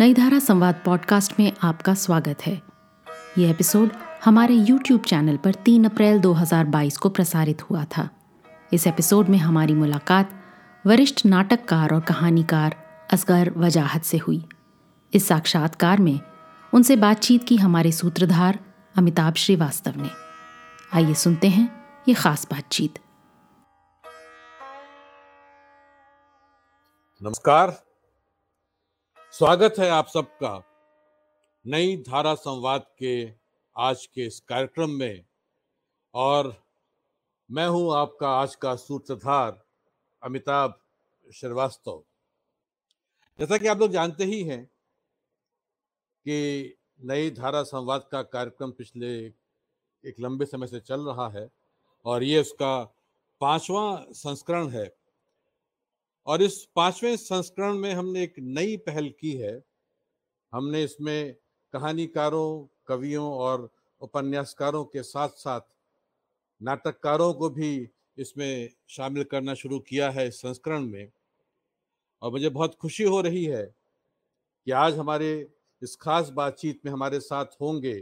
नई धारा संवाद पॉडकास्ट में आपका स्वागत है। ये एपिसोड हमारे YouTube चैनल पर 3 अप्रैल 2022 को प्रसारित हुआ था। इस एपिसोड में हमारी मुलाकात वरिष्ठ नाटककार और कहानीकार असगर वजाहत से हुई। इस साक्षात्कार में उनसे बातचीत की हमारे सूत्रधार अमिताभ श्रीवास्तव ने। आइए सुनते हैं ये खास बातचीत। नमस्कार। स्वागत है आप सबका नई धारा संवाद के आज के इस कार्यक्रम में। और मैं हूँ आपका आज का सूत्रधार अमिताभ श्रीवास्तव। जैसा कि आप लोग जानते ही हैं कि नई धारा संवाद का कार्यक्रम पिछले एक लंबे समय से चल रहा है और ये उसका पांचवा संस्करण है। और इस पाँचवें संस्करण में हमने एक नई पहल की है। हमने इसमें कहानीकारों, कवियों और उपन्यासकारों के साथ साथ नाटककारों को भी इसमें शामिल करना शुरू किया है इस संस्करण में। और मुझे बहुत खुशी हो रही है कि आज हमारे इस खास बातचीत में हमारे साथ होंगे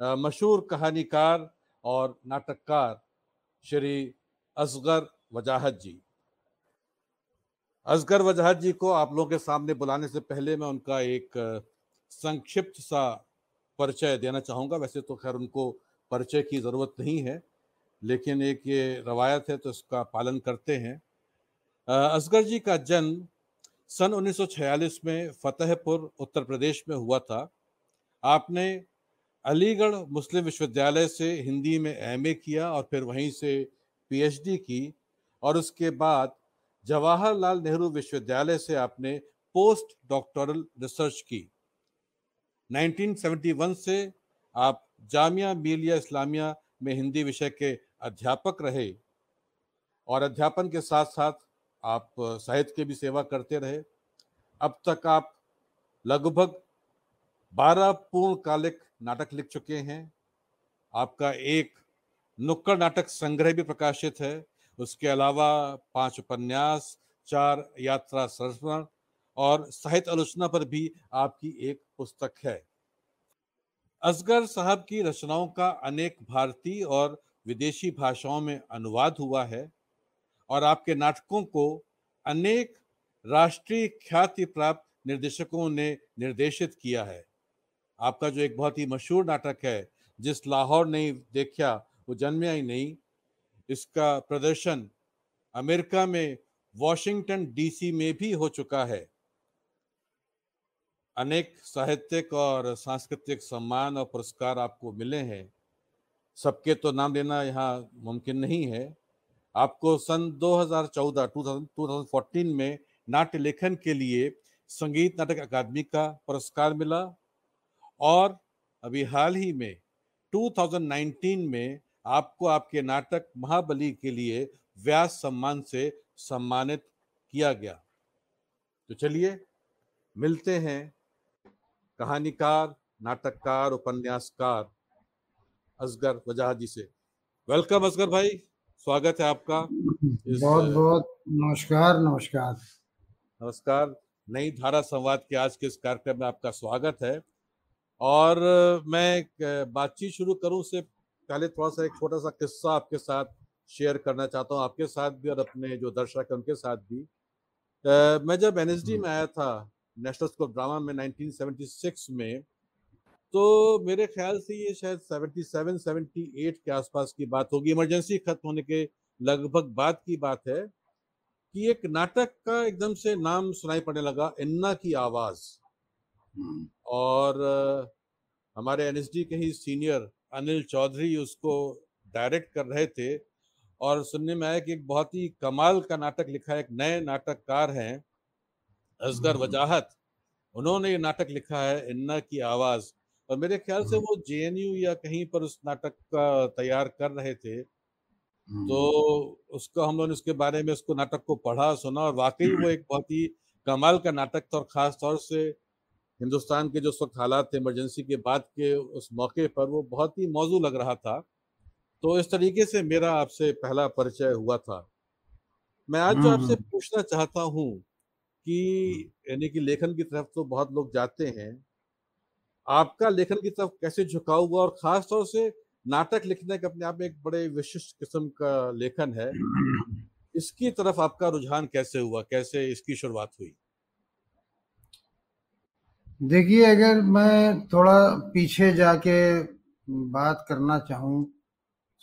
मशहूर कहानीकार और नाटककार श्री असगर वजाहत जी। असगर वजहत जी को आप लोगों के सामने बुलाने से पहले मैं उनका एक संक्षिप्त सा परिचय देना चाहूँगा। वैसे तो खैर उनको परिचय की ज़रूरत नहीं है, लेकिन एक ये रवायत है तो इसका पालन करते हैं। असगर जी का जन्म सन 1946 में फतेहपुर, उत्तर प्रदेश में हुआ था। आपने अलीगढ़ मुस्लिम विश्वविद्यालय से हिंदी में एमए किया और फिर वहीं से पीएचडी की और उसके बाद जवाहरलाल नेहरू विश्वविद्यालय से आपने पोस्ट डॉक्टोरल रिसर्च की। 1971 से आप जामिया मिलिया इस्लामिया में हिंदी विषय के अध्यापक रहे और अध्यापन के साथ साथ आप साहित्य की भी सेवा करते रहे। अब तक आप लगभग 12 पूर्णकालिक नाटक लिख चुके हैं। आपका एक नुक्कड़ नाटक संग्रह भी प्रकाशित है। उसके अलावा पाँच उपन्यास, चार यात्रा संस्मरण और साहित्य आलोचना पर भी आपकी एक पुस्तक है। असगर साहब की रचनाओं का अनेक भारतीय और विदेशी भाषाओं में अनुवाद हुआ है और आपके नाटकों को अनेक राष्ट्रीय ख्याति प्राप्त निर्देशकों ने निर्देशित किया है। आपका जो एक बहुत ही मशहूर नाटक है, जिस लाहौर ने देखा, वो जन्मया ही नहीं इसका प्रदर्शन अमेरिका में वॉशिंगटन डीसी में भी हो चुका है। अनेक साहित्यिक और सांस्कृतिक सम्मान और पुरस्कार आपको मिले हैं। सबके तो नाम लेना यहाँ मुमकिन नहीं है। आपको सन 2014 2014 में नाट्य लेखन के लिए संगीत नाटक अकादमी का पुरस्कार मिला और अभी हाल ही में 2019 में आपको आपके नाटक महाबली के लिए व्यास सम्मान से सम्मानित किया गया। तो चलिए मिलते हैं। कहानीकार नाटककार उपन्यासकार असगर वजह जी से। वेलकम असगर भाई स्वागत है आपका बहुत बहुत नमस्कार नमस्कार। नमस्कार। नई धारा संवाद के आज के इस कार्यक्रम में आपका स्वागत है। और मैं बातचीत शुरू करूँ से पहले थोड़ा सा एक छोटा सा किस्सा आपके साथ शेयर करना चाहता हूँ आपके साथ भी और अपने जो दर्शक हैं उनके साथ भी आ, मैं जब एन हम्म। में आया था नेशनल स्कूल ड्रामा में 1976 में तो मेरे ख्याल से ये शायद 77 78 के आसपास की बात होगी इमरजेंसी खत्म होने के लगभग बाद की बात है कि एक नाटक का एकदम से नाम सुनाई पड़ने लगा इन्ना की आवाज़ हम्म। और हमारे एनएसडी के ही सीनियर अनिल चौधरी उसको डायरेक्ट कर रहे थे और सुनने में आया कि एक बहुत ही कमाल का नाटक लिखा है एक नए नाटककार हैं असगर हम्म। वजाहत उन्होंने ये नाटक लिखा है इन्ना की आवाज़ और मेरे ख्याल से हम्म। वो जेएनयू या कहीं पर उस नाटक का तैयार कर रहे थे तो हम्म। उसको हम लोगों ने उसके बारे में उसको नाटक को पढ़ा सुना और वाकई वो एक बहुत ही कमाल का नाटक था और खास तौर से हिंदुस्तान के जो उस वक्त हालात थे इमरजेंसी के बाद के उस मौके पर वो बहुत ही मौजू लग रहा था। तो इस तरीके से मेरा आपसे पहला परिचय हुआ था। मैं आज जो आपसे हम्म। पूछना चाहता हूँ कि यानी कि लेखन की तरफ़ तो बहुत लोग जाते हैं आपका लेखन की तरफ़ कैसे झुकाव हुआ और खास तौर से नाटक लिखने का अपने आप में एक बड़े विशिष्ट किस्म का लेखन है इसकी तरफ़ आपका रुझान कैसे हुआ कैसे इसकी शुरुआत हुई? देखिए, अगर मैं थोड़ा पीछे जाके बात करना चाहूँ,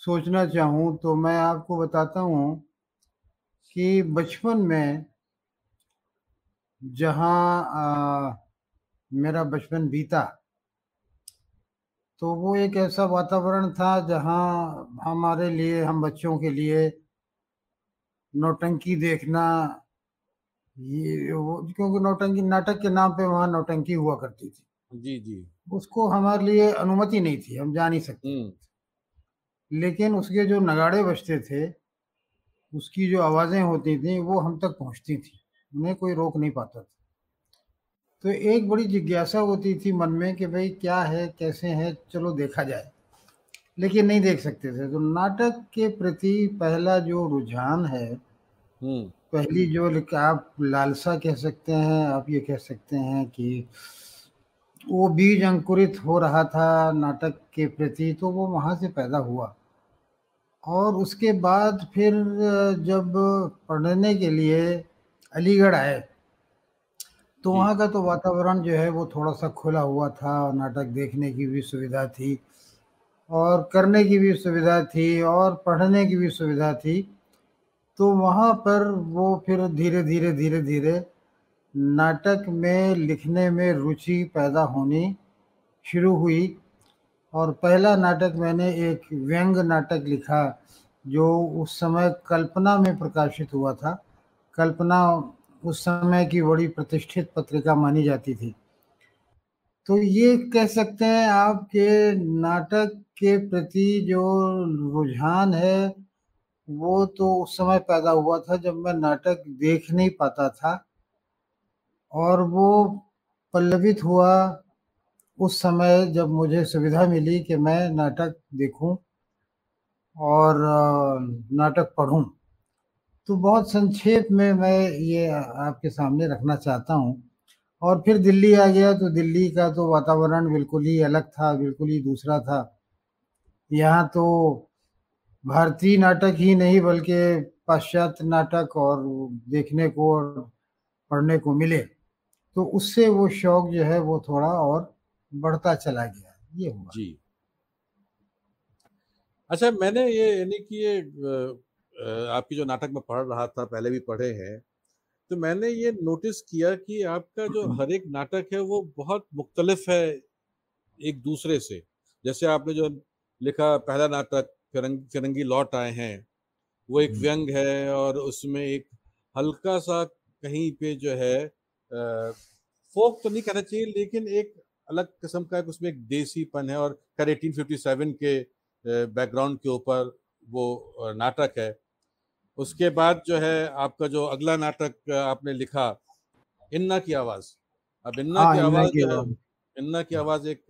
सोचना चाहूँ तो मैं आपको बताता हूँ कि बचपन में जहाँ मेरा बचपन बीता तो वो एक ऐसा वातावरण था जहाँ हमारे लिए, हम बच्चों के लिए नौटंकी देखना ये क्योंकि नौटंकी नाटक के नाम पे वहाँ नौटंकी हुआ करती थी। जी जी। उसको हमारे लिए अनुमति नहीं थी हम जा नहीं सकते हम्म। लेकिन उसके जो नगाड़े बजते थे उसकी जो आवाज़ें होती थी वो हम तक पहुँचती थी। उन्हें कोई रोक नहीं पाता था। तो एक बड़ी जिज्ञासा होती थी मन में कि भाई क्या है कैसे है चलो देखा जाए। लेकिन नहीं देख सकते थे। तो नाटक के प्रति पहला जो रुझान है हम्म। पहली जो आप लालसा कह सकते हैं आप ये कह सकते हैं कि वो बीज अंकुरित हो रहा था नाटक के प्रति तो वो वहाँ से पैदा हुआ। और उसके बाद फिर जब पढ़ने के लिए अलीगढ़ आए तो वहाँ का तो वातावरण जो है वो थोड़ा सा खुला हुआ था नाटक देखने की भी सुविधा थी और करने की भी सुविधा थी और पढ़ने की भी सुविधा थी। तो वहाँ पर वो फिर धीरे धीरे धीरे धीरे नाटक में लिखने में रुचि पैदा होनी शुरू हुई। और पहला नाटक मैंने एक व्यंग नाटक लिखा, जो उस समय कल्पना में प्रकाशित हुआ था। कल्पना उस समय की बड़ी प्रतिष्ठित पत्रिका मानी जाती थी। तो ये कह सकते हैं आपके नाटक के प्रति जो रुझान है वो तो उस समय पैदा हुआ था जब मैं नाटक देख नहीं पाता था और वो पल्लवित हुआ उस समय जब मुझे सुविधा मिली कि मैं नाटक देखूँ और नाटक पढ़ूं। तो बहुत संक्षेप में मैं ये आपके सामने रखना चाहता हूँ। और फिर दिल्ली आ गया तो दिल्ली का तो वातावरण बिल्कुल ही अलग था, बिल्कुल ही दूसरा था। यहाँ तो भारतीय नाटक ही नहीं बल्कि पाश्चात्य नाटक और देखने को और पढ़ने को मिले। तो उससे वो शौक जो है वो थोड़ा और बढ़ता चला गया। ये हुआ। जी। अच्छा मैंने ये यानी कि ये आपकी जो नाटक में पढ़ रहा था पहले भी पढ़े हैं तो मैंने ये नोटिस किया कि आपका जो हर एक नाटक है वो बहुत मुख्तलिफ़ है एक दूसरे से। जैसे आपने जो लिखा पहला नाटक फिरंग फिरंगी लौट आए हैं। वो एक व्यंग है और उसमें एक हल्का सा कहीं पे जो है फोक तो नहीं कहना चाहिए लेकिन एक अलग किस्म का एक उसमें एक देसीपन है और खैर 1857 के बैकग्राउंड के ऊपर वो नाटक है। उसके बाद जो है आपका जो अगला नाटक आपने लिखा इन्ना की आवाज़। अब इन्ना हाँ, की आवाज़ जो है इन्ना की आवाज़ एक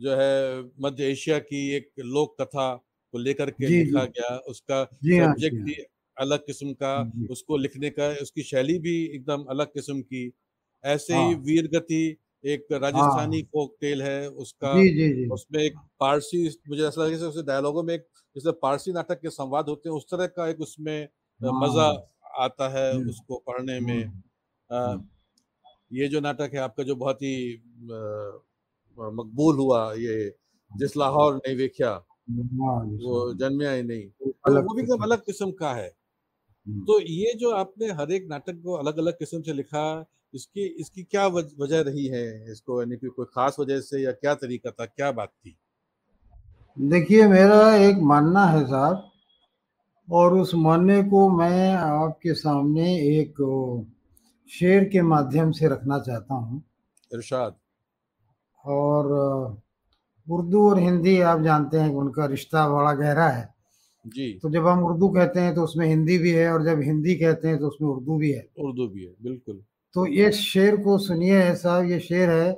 जो है मध्य एशिया की एक लोक कथा को लेकर के लिखा गया उसका सब्जेक्ट हाँ, भी अलग किस्म का उसको लिखने का उसकी शैली भी एकदम अलग किस्म की। ऐसे ही हाँ। वीर गति एक राजस्थानी फोक टेल है उसका जी, जी, जी. उसमें एक पारसी मुझे ऐसा लगे उसके डायलॉगों में एक जैसे पारसी नाटक के संवाद होते हैं उस तरह का एक उसमें मज़ा आता है उसको पढ़ने में। आ, ये जो नाटक है आपका जो बहुत ही मकबूल हुआ ये जिस लाहौर ने वेख्या वो जन्मया ही नहीं। तो वो भी एकदम अलग किस्म का है। तो ये जो आपने हर एक नाटक को अलग अलग किस्म से लिखा इसकी इसकी क्या वजह रही है इसको? यानी कि कोई खास वजह से या क्या तरीका था? क्या बात थी? देखिए मेरा एक मानना है साहब और उस मानने को मैं आपके सामने एक शेर के माध्यम से रखना चाहता हूँ। इरशाद। और उर्दू और हिंदी आप जानते हैं कि उनका रिश्ता बड़ा गहरा है। जी। तो जब हम उर्दू कहते हैं तो उसमें हिंदी भी है और जब हिंदी कहते हैं तो उसमें उर्दू भी है। उर्दू भी है बिल्कुल। तो ये शेर को सुनिए साहब ये शेर है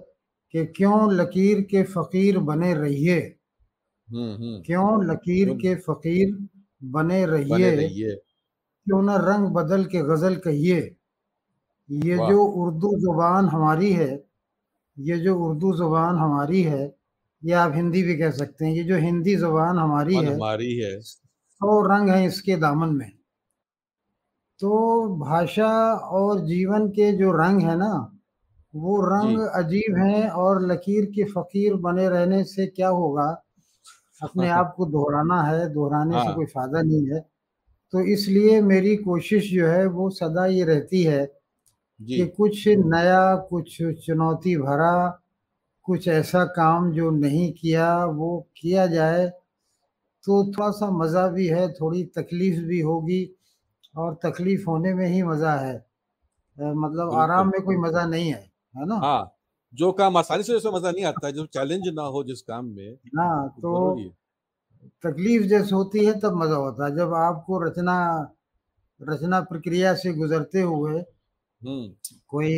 कि क्यों लकीर के फकीर बने रहिए? हम्म, हम्म। क्यों लकीर के फकीर बने रहिए? क्यों ना रंग बदल के गज़ल कहिए? ये जो उर्दू ज़ुबान हमारी है ये जो उर्दू ज़ुबान हमारी है या आप हिंदी भी कह सकते हैं ये जो हिंदी ज़ुबान हमारी है हमारी है। सौ रंग है इसके दामन में। तो भाषा और जीवन के जो रंग है ना वो रंग अजीब हैं और लकीर के फकीर बने रहने से क्या होगा? अपने आप को दोहराना है दोहराने हाँ। से कोई फ़ायदा नहीं है। तो इसलिए मेरी कोशिश जो है वो सदा ये रहती है कि कुछ नया कुछ चुनौती भरा कुछ ऐसा काम जो नहीं किया वो किया जाए तो थोड़ा सा मज़ा भी है थोड़ी तकलीफ़ भी होगी और तकलीफ़ होने में ही मज़ा है। मतलब आराम में कोई मज़ा नहीं है है ना? हाँ जो काम आसानी से उसमें मज़ा नहीं आता जो चैलेंज ना हो जिस काम में हाँ तो तकलीफ़ जैसे होती है तब मज़ा होता है। जब आपको रचना रचना प्रक्रिया से गुजरते हुए। कोई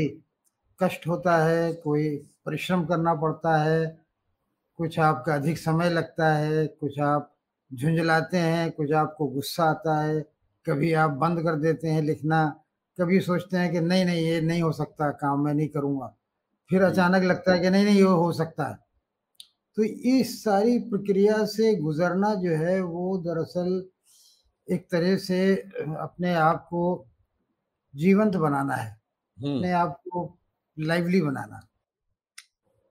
कष्ट होता है कोई परिश्रम करना पड़ता है। कुछ आपका अधिक समय लगता है कुछ आप झुंझलाते हैं कुछ आपको गुस्सा आता है कभी आप बंद कर देते हैं लिखना कभी सोचते हैं कि नहीं नहीं ये नहीं हो सकता काम मैं नहीं करूँगा। फिर अचानक लगता है कि नहीं नहीं ये हो सकता है। तो इस सारी प्रक्रिया से गुजरना जो है वो दरअसल एक तरह से अपने आप को जीवंत बनाना है। अपने आप को लाइवली बनाना।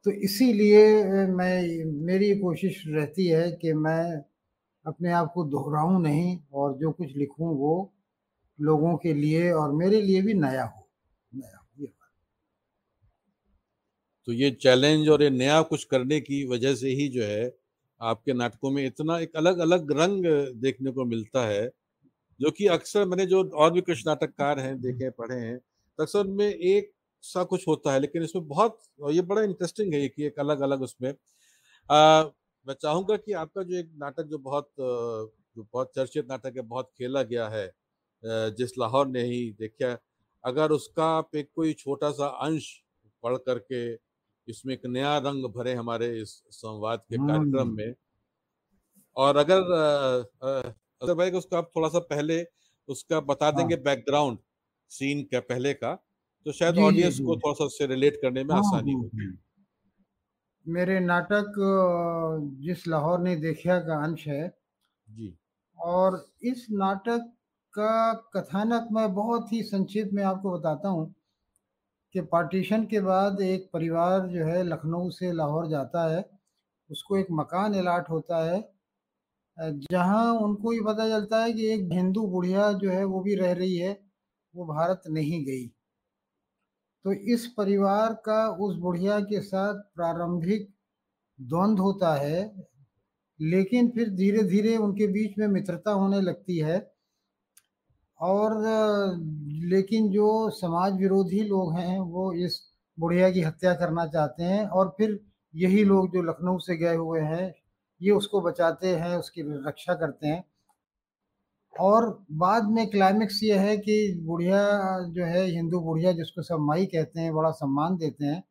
तो इसीलिए मैं मेरी कोशिश रहती है कि मैं अपने आप को दोहराऊं नहीं और जो कुछ लिखूं वो लोगों के लिए और मेरे लिए भी नया हो। नया हो ये तो ये चैलेंज और ये नया कुछ करने की वजह से ही जो है, आपके नाटकों में इतना एक अलग अलग रंग देखने को मिलता है, जो कि अक्सर मैंने जो और भी कुछ नाटककार हैं, देखे, पढ़े हैं तो अक्सर में एक सा कुछ होता है लेकिन इसमें बहुत ये बड़ा इंटरेस्टिंग है कि एक अलग अलग उसमें आ, मैं चाहूँगा कि आपका जो एक नाटक जो बहुत जो बहुत चर्चित नाटक है बहुत खेला गया है जिस लाहौर ने ही देखा अगर उसका आप एक कोई छोटा सा अंश पढ़ करके इसमें एक नया रंग भरे हमारे इस संवाद के कार्यक्रम हम्म। में और अगर अगर भाई उसका आप थोड़ा सा पहले उसका बता हाँ। देंगे बैकग्राउंड सीन का पहले का तो शायद ऑडियंस को थोड़ा सा उससे रिलेट करने में हाँ, आसानी होगी। मेरे नाटक जिस लाहौर ने देखा का अंश है जी। और इस नाटक का कथानक मैं बहुत ही संक्षिप्त में आपको बताता हूँ कि पार्टीशन के बाद एक परिवार जो है लखनऊ से लाहौर जाता है। उसको एक मकान अलाट होता है जहाँ उनको ये पता चलता है कि एक हिंदू बुढ़िया जो है वो भी रह रही है वो भारत नहीं गई। तो इस परिवार का उस बुढ़िया के साथ प्रारंभिक द्वंद्व होता है, लेकिन फिर धीरे धीरे उनके बीच में मित्रता होने लगती है। और, लेकिन जो समाज विरोधी लोग हैं, वो इस बुढ़िया की हत्या करना चाहते हैं और फिर यही लोग जो लखनऊ से गए हुए हैं, ये उसको बचाते हैं, उसकी रक्षा करते हैं। और बाद में क्लाइमेक्स ये है कि बुढ़िया जो है, हिंदू बुढ़िया जिसको सब माई कहते हैं, बड़ा सम्मान देते हैं,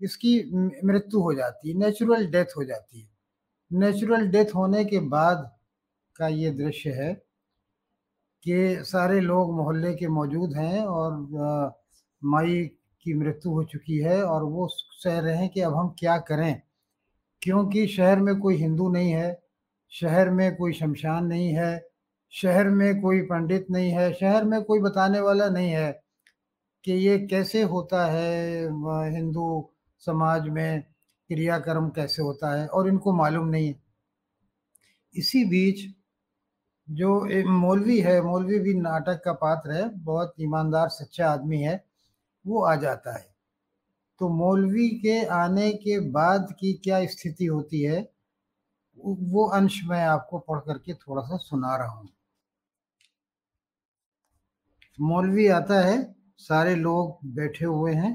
इसकी मृत्यु हो जाती है नेचुरल डेथ हो जाती है। नेचुरल डेथ होने के बाद का ये दृश्य है कि सारे लोग मोहल्ले के मौजूद हैं और माई की मृत्यु हो चुकी है और वो सह रहे हैं कि अब हम क्या करें? क्योंकि शहर में कोई हिंदू नहीं है, शहर में कोई शमशान नहीं है शहर में कोई पंडित नहीं है, शहर में कोई बताने वाला नहीं है कि ये कैसे होता है हिंदू समाज में क्रियाक्रम कैसे होता है, और इनको मालूम नहीं है। इसी बीच जो मौलवी है, मौलवी भी नाटक का पात्र है, बहुत ईमानदार, सच्चा आदमी है, वो आ जाता है। तो मौलवी के आने के बाद की क्या स्थिति होती है, वो अंश मैं आपको पढ़ करके थोड़ा सा सुना रहा हूँ। मौलवी आता है, सारे लोग बैठे हुए हैं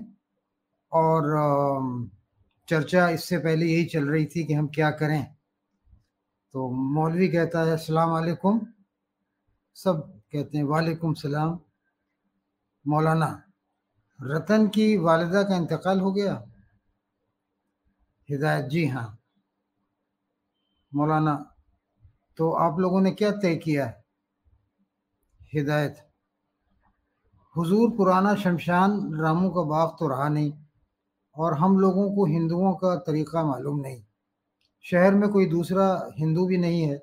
और चर्चा इससे पहले यही चल रही थी कि हम क्या करें। तो मौलवी कहता है अस्सलाम वालेकुम सब कहते हैं, वालेकुम सलाम। मौलाना, रतन की वालदा का इंतकाल हो गया? हिदायत, जी हाँ। मौलाना तो आप लोगों ने क्या तय किया हिदायत हुजूर पुराना शमशान रामों का बाग तो रहा नहीं और हम लोगों को हिंदुओं का तरीका मालूम नहीं। शहर में कोई दूसरा हिंदू भी नहीं है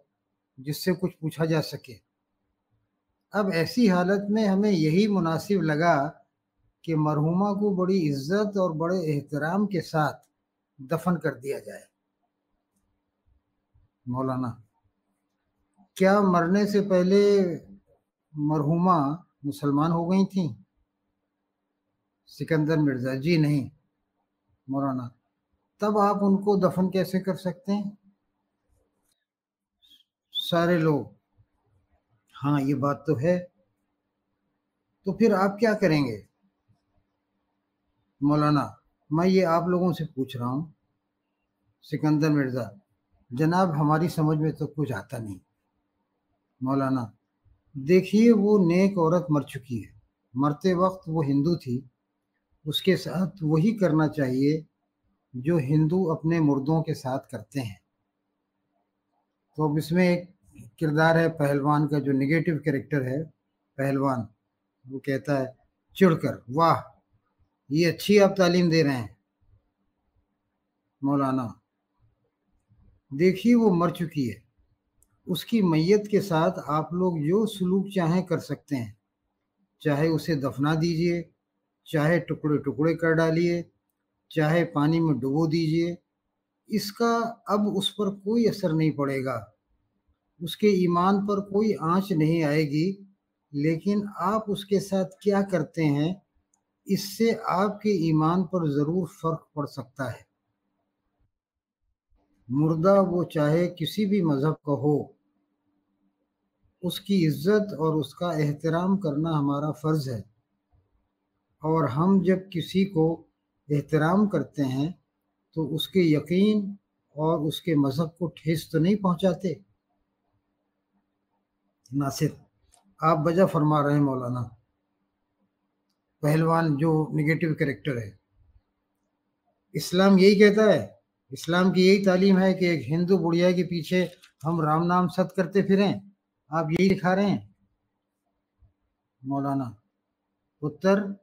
जिससे कुछ पूछा जा सके। अब ऐसी हालत में हमें यही मुनासिब लगा कि मरहुमा को बड़ी इज़्ज़त और बड़े एहतराम के साथ दफन कर दिया जाए। मौलाना, क्या मरने से पहले मरहुमा मुसलमान हो गई थी। सिकंदर मिर्ज़ा, जी नहीं, मौलाना, तब आप उनको दफन कैसे कर सकते हैं? सारे लोग हाँ ये बात तो है। तो फिर आप क्या करेंगे? मौलाना, मैं ये आप लोगों से पूछ रहा हूँ, सिकंदर मिर्ज़ा, जनाब, हमारी समझ में तो कुछ आता नहीं। मौलाना देखिए, वो नेक औरत मर चुकी है। मरते वक्त वो हिंदू थी। उसके साथ वही करना चाहिए जो हिंदू अपने मुर्दों के साथ करते हैं। तो अब इसमें एक किरदार है पहलवान का, जो निगेटिव कैरेक्टर है पहलवान। वो कहता है चिड़कर वाह, ये अच्छी आप तालीम दे रहे हैं। मौलाना, देखिए, वो मर चुकी है। उसकी मैयत के साथ आप लोग जो सलूक चाहें कर सकते हैं। चाहे उसे दफना दीजिए, चाहे टुकड़े टुकड़े कर डालिए, चाहे पानी में डुबो दीजिए, इसका अब उस पर कोई असर नहीं पड़ेगा। उसके ईमान पर कोई आँच नहीं आएगी, लेकिन आप उसके साथ क्या करते हैं, इससे आपके ईमान पर ज़रूर फ़र्क पड़ सकता है। मुर्दा वो चाहे किसी भी मज़हब का हो, उसकी इज़्ज़त और उसका एहतराम करना हमारा फ़र्ज़ है। और हम जब किसी को एहतराम करते हैं तो उसके यकीन और उसके मज़हब को ठेस तो नहीं पहुंचाते। नासिर, आप वजह फरमा रहे हैं मौलाना। पहलवान जो निगेटिव कैरेक्टर है। इस्लाम यही कहता है इस्लाम की यही तालीम है कि एक हिंदू बुढ़िया के पीछे हम राम नाम सत करते फिरें। आप यही दिखा रहे हैं। मौलाना, उत्तर,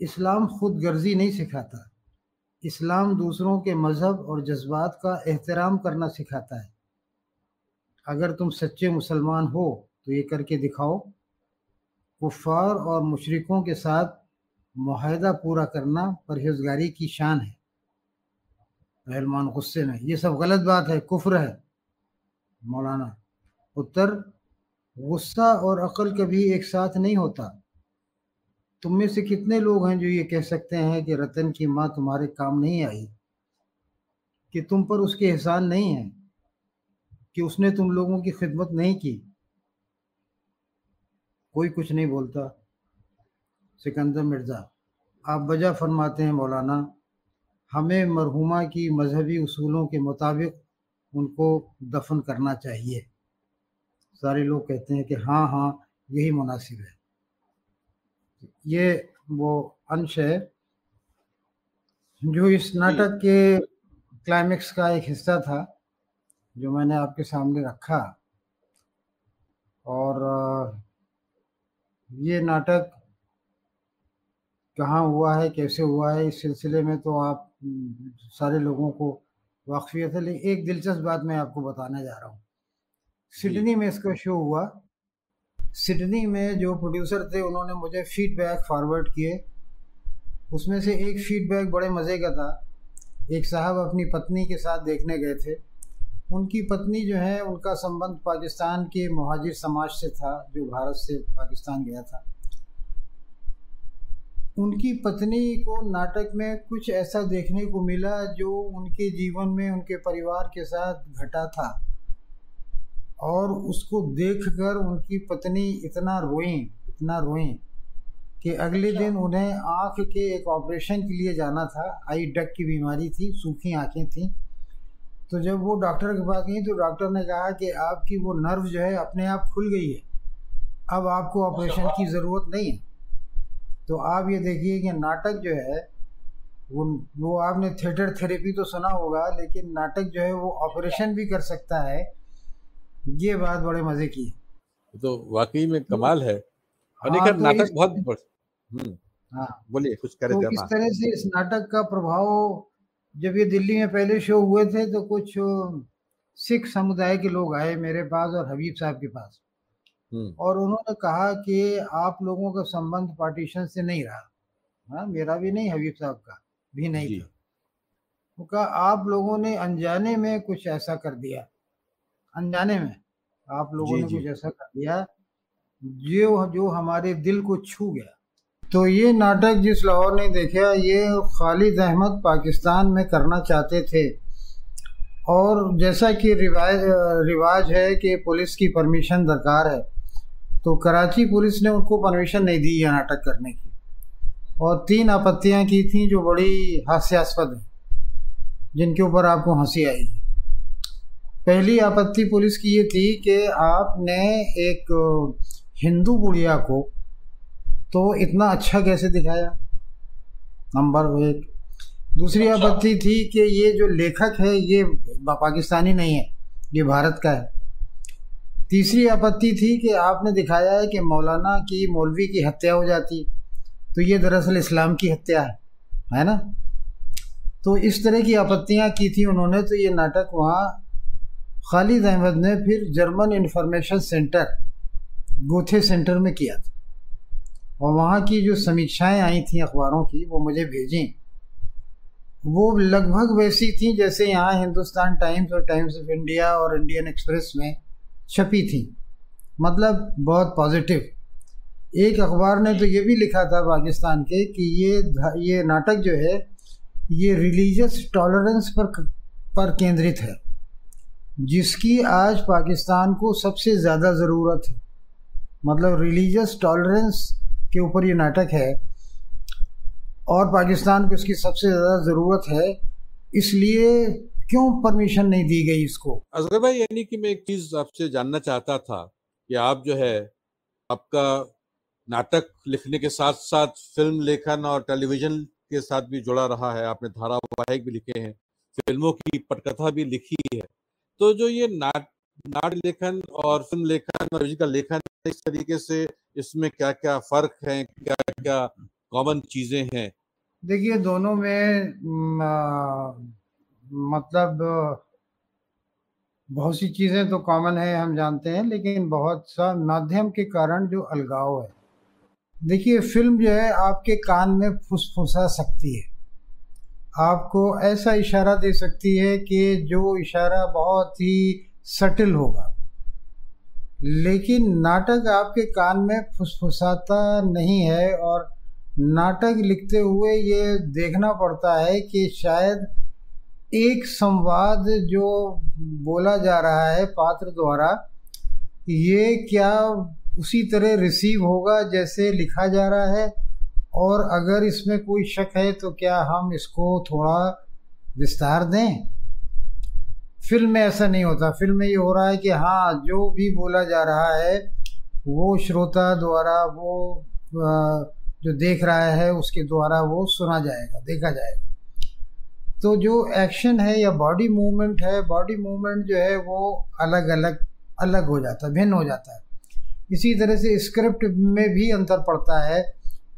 इस्लाम खुद गर्जी नहीं सिखाता। इस्लाम दूसरों के मज़हब और जज्बात का एहतराम करना सिखाता है। अगर तुम सच्चे मुसलमान हो तो ये करके दिखाओ। कुफ़ार और मुशरकों के साथ माहदा पूरा करना परहेजगारी की शान है। रहमान गुस्से में, ये सब गलत बात है, कुफ्र है। मौलाना, उत्तर, गुस्सा और अकल कभी एक साथ नहीं होता। तुम में से कितने लोग हैं जो ये कह सकते हैं कि रतन की माँ तुम्हारे काम नहीं आई? कि तुम पर उसके एहसान नहीं है? कि उसने तुम लोगों की खिदमत नहीं की? कोई कुछ नहीं बोलता। सिकंदर मिर्ज़ा, आप वजह फरमाते हैं मौलाना। हमें मरहुमा की मजहबी उसूलों के मुताबिक उनको दफन करना चाहिए। सारे लोग कहते हैं कि हाँ हाँ यही मुनासिब है। ये वो अंश है जो इस नाटक के क्लाइमेक्स का एक हिस्सा था जो मैंने आपके सामने रखा। और ये नाटक कहाँ हुआ है कैसे हुआ है इस सिलसिले में तो आप सारे लोगों को वाकफियत है लेकिन एक दिलचस्प बात मैं आपको बताने जा रहा हूँ। सिडनी में इसका शो हुआ। सिडनी में जो प्रोड्यूसर थे उन्होंने मुझे फीडबैक फॉरवर्ड किए। उसमें से एक फीडबैक बड़े मज़े का था। एक साहब अपनी पत्नी के साथ देखने गए थे। उनकी पत्नी जो है उनका संबंध पाकिस्तान के महाजिर समाज से था जो भारत से पाकिस्तान गया था। उनकी पत्नी को नाटक में कुछ ऐसा देखने को मिला जो उनके जीवन में उनके परिवार के साथ घटा था। और उसको देखकर उनकी पत्नी इतना रोई इतना रोई कि अगले दिन उन्हें आँख के एक ऑपरेशन के लिए जाना था। आई डक की बीमारी थी सूखी आँखें थीं। तो जब वो डॉक्टर के पास गई तो डॉक्टर ने कहा कि आपकी वो नर्व जो है अपने आप खुल गई है। अब आपको ऑपरेशन की ज़रूरत नहीं है। तो आप ये देखिए कि नाटक जो है वो वो आपने थिएटर थेरेपी तो सुना होगा लेकिन नाटक जो है वो ऑपरेशन भी कर सकता है। ये बात बड़े मज़े की तो वाकई में कमाल है। हाँ, तो नाटक बहुत हम्म, हाँ। बोलिए कुछ कह रहे तो इस तरह से इस नाटक का प्रभाव जब ये दिल्ली में पहले शो हुए थे तो कुछ सिख समुदाय के लोग आए मेरे पास और हबीब साहब के पास। और उन्होंने कहा कि आप लोगों का संबंध पार्टीशन से नहीं रहा। हाँ मेरा भी नहीं हबीब साहब का भी नहीं था। वो कहा आप लोगों ने अनजाने में कुछ ऐसा कर दिया। अनजाने में आप लोगों जी, ने कुछ ऐसा कर दिया जो जो हमारे दिल को छू गया। तो ये नाटक जिस लाहौर ने देखा ये खालिद अहमद पाकिस्तान में करना चाहते थे। और जैसा कि रिवाज रिवाज है कि पुलिस की परमिशन दरकार है। तो कराची पुलिस ने उनको परमिशन नहीं दी यह नाटक करने की। और तीन आपत्तियाँ की थी जो बड़ी हास्यास्पद हैं जिनके ऊपर आपको हँसी आएगी पहली आपत्ति पुलिस की ये थी कि आपने एक हिंदू बुढ़िया को तो इतना अच्छा कैसे दिखाया? नंबर एक। दूसरी अच्छा। आपत्ति थी कि ये जो लेखक है ये पाकिस्तानी नहीं है ये भारत का है। तीसरी आपत्ति थी कि आपने दिखाया है कि मौलाना की मौलवी की हत्या हो जाती। तो ये दरअसल इस्लाम की हत्या है है ना? तो इस तरह की आपत्तियाँ की थी उन्होंने तो ये नाटक वहाँ खालिद अहमद ने फिर German information centre, Goethe centre में किया था। और वहाँ की जो समीक्षाएँ आई थी अखबारों की, वो मुझे भेजी। वो लगभग वैसी थी जैसे यहाँ हिंदुस्तान टाइम्स और टाइम्स ऑफ़ इंडिया और इंडियन एक्सप्रेस में छपी थी। मतलब बहुत पॉजिटिव एक अखबार ने तो ये भी लिखा था पाकिस्तान के कि ये ये नाटक जो है, ये रिलीजियस टॉलरेंस पर पर केंद्रित है। जिसकी आज पाकिस्तान को सबसे ज़्यादा ज़रूरत है। मतलब रिलीजियस टॉलरेंस के ऊपर ये नाटक है और पाकिस्तान को इसकी सबसे ज़्यादा ज़रूरत है। इसलिए क्यों परमिशन नहीं दी गई इसको? असगर भाई यानी कि मैं एक चीज़ आपसे जानना चाहता था कि आप जो है आपका नाटक लिखने के साथ साथ फ़िल्म लेखन और टेलीविज़न के साथ भी जुड़ा रहा है। आपने धारावाहिक भी लिखे हैं फ़िल्मों की पटकथा भी लिखी है। तो जो ये नाट नाट लेखन और फ़िल्म लेखन और म्यूजिकल लेखन इस तरीके से इसमें क्या क्या फ़र्क है क्या क्या कॉमन चीज़ें हैं? देखिए दोनों में मतलब बहुत सी चीज़ें तो कॉमन है, हम जानते हैं, लेकिन बहुत सा माध्यम के कारण जो अलगाव है। देखिए फ़िल्म जो है आपके कान में फुसफुसा सकती है। आपको ऐसा इशारा दे सकती है कि जो इशारा बहुत ही सटिल होगा। लेकिन नाटक आपके कान में फुसफुसाता नहीं है और नाटक लिखते हुए ये देखना पड़ता है कि शायद एक संवाद जो बोला जा रहा है पात्र द्वारा, ये क्या उसी तरह रिसीव होगा जैसे लिखा जा रहा है? और अगर इसमें कोई शक है तो क्या हम इसको थोड़ा विस्तार दें? फ़िल्म में ऐसा नहीं होता। फ़िल्म में ये हो रहा है कि हाँ जो भी बोला जा रहा है, वो श्रोता द्वारा, वो जो देख रहा है उसके द्वारा वो सुना जाएगा, देखा जाएगा। तो जो एक्शन है या बॉडी मूवमेंट है बॉडी मूवमेंट जो है वो अलग अलग अलग हो जाता है, भिन्न हो जाता है। इसी तरह से स्क्रिप्ट में भी अंतर पड़ता है।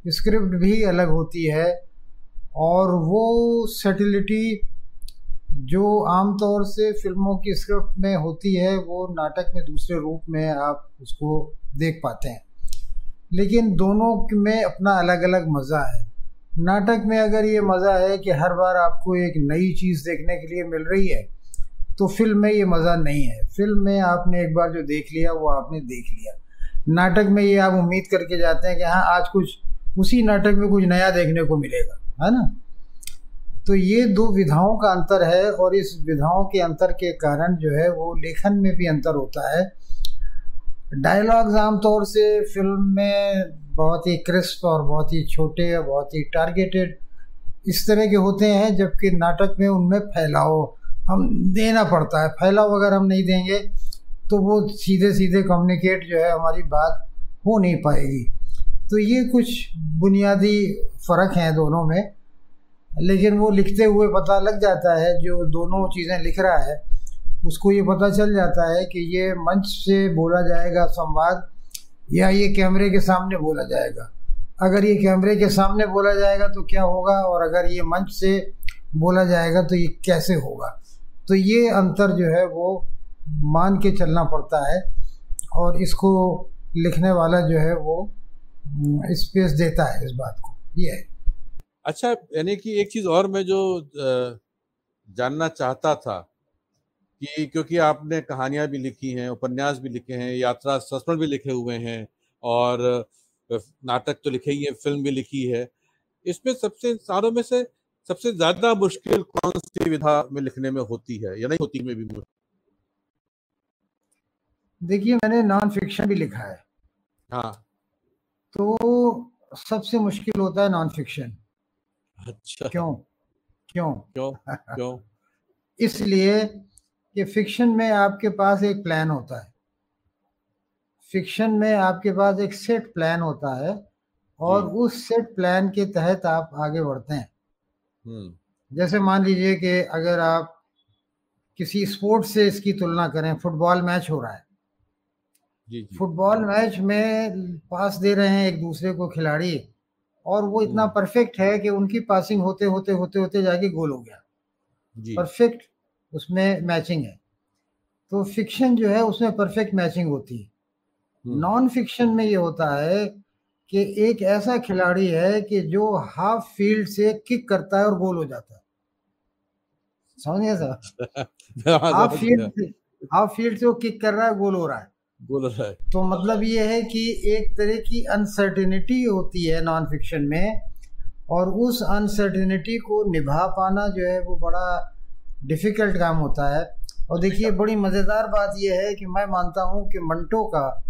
स्क्रिप्ट भी अलग होती है और वो सेटिलिटी जो आमतौर से फ़िल्मों की स्क्रिप्ट में होती है, वो नाटक में दूसरे रूप में आप उसको देख पाते हैं। लेकिन दोनों में अपना अलग अलग मज़ा है। नाटक में अगर ये मज़ा है कि हर बार आपको एक नई चीज़ देखने के लिए मिल रही है तो फ़िल्म में ये मज़ा नहीं है। फ़िल्म में आपने एक बार जो देख लिया, वो आपने देख लिया। नाटक में ये आप उम्मीद करके जाते हैं कि हाँ आज कुछ, उसी नाटक में कुछ नया देखने को मिलेगा, है ना? तो ये दो विधाओं का अंतर है और इस विधाओं के अंतर के कारण जो है, वो लेखन में भी अंतर होता है। डायलॉग्स आमतौर से फ़िल्म में बहुत ही क्रिस्प और बहुत ही छोटे और बहुत ही टारगेटेड इस तरह के होते हैं, जबकि नाटक में उनमें फैलाव हम देना पड़ता है। फैलाव अगर हम नहीं देंगे तो वो सीधे सीधे कम्युनिकेट जो है हमारी बात हो नहीं पाएगी। तो ये कुछ बुनियादी फ़र्क हैं दोनों में, लेकिन वो लिखते हुए पता लग जाता है, जो दोनों चीज़ें लिख रहा है, उसको ये पता चल जाता है कि ये मंच से बोला जाएगा संवाद या ये कैमरे के सामने बोला जाएगा। अगर ये कैमरे के सामने बोला जाएगा तो क्या होगा? और अगर ये मंच से बोला जाएगा तो ये कैसे होगा? तो ये अंतर जो है वो मान के चलना पड़ता है और इसको लिखने वाला जो है वो स्पेस देता है इस बात को। ये है। अच्छा यानी कि एक चीज़ और मैं जो जानना चाहता था कि क्योंकि आपने कहानियाँ भी लिखी हैं उपन्यास भी लिखे हैं यात्रा संस्मरण भी लिखे हुए हैं और नाटक तो लिखे ही है फ़िल्म भी लिखी है। इसमें सबसे सारों में से सबसे ज़्यादा मुश्किल कौन सी विधा में लिखने में होती है या नहीं होती में भी देखिए मैंने नॉन फिक्शन भी लिखा है। हाँ। तो सबसे मुश्किल होता है नॉन फिक्शन अच्छा। क्यों? क्यों? क्यों? क्यों? इसलिए कि फिक्शन में आपके पास एक प्लान होता है। फिक्शन में आपके पास एक सेट प्लान होता है और उस सेट प्लान के तहत आप आगे बढ़ते हैं। हम्म। जैसे मान लीजिए कि अगर आप किसी स्पोर्ट से इसकी तुलना करें फुटबॉल मैच हो रहा है। जी, जी, फुटबॉल मैच में पास दे रहे हैं एक दूसरे को खिलाड़ी और वो इतना परफेक्ट हम्म। है कि उनकी पासिंग होते होते होते होते जाके गोल हो गया। परफेक्ट उसमें मैचिंग है। तो फिक्शन जो है उसमें परफेक्ट मैचिंग होती है। नॉन हम्म। फिक्शन में ये होता है कि एक ऐसा खिलाड़ी है कि जो हाफ़ फ़ील्ड से किक करता है और गोल हो जाता है। समझिए सर? हाफ़ फ़ील्ड से हाफ़ फ़ील्ड से वो किक कर रहा है गोल हो रहा है। गोल हो रहा है। तो मतलब ये है कि एक तरह की अनसर्टिनिटी होती है नॉन फिक्शन में और उस अनसर्टिनिटी को निभा पाना जो है वो बड़ा डिफ़िकल्ट काम होता है। और देखिए बड़ी मज़ेदार बात यह है कि मैं मानता हूँ कि मंटो का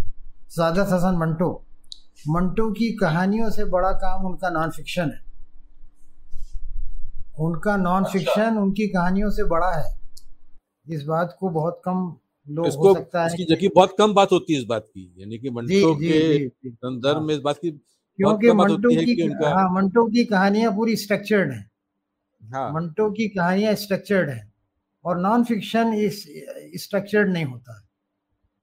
सादा हसन मंटो मंटो की कहानियों से बड़ा काम उनका नॉन फिक्शन है। उनका नॉन फिक्शन अच्छा। उनकी कहानियों से बड़ा है। इस बात को बहुत कम लोग हो सकता है जबकि बहुत कम बात होती है इस बात की यानी कि मंटो के संदर्भ। में इस बात की क्योंकि मंटो की हाँ मंटो की कहानियाँ पूरी स्ट्रक्चर्ड हैं। हाँ। मंटो की कहानियाँ स्ट्रक्चर्ड है और नॉन फिक्शन इस स्ट्रक्चर्ड नहीं होता।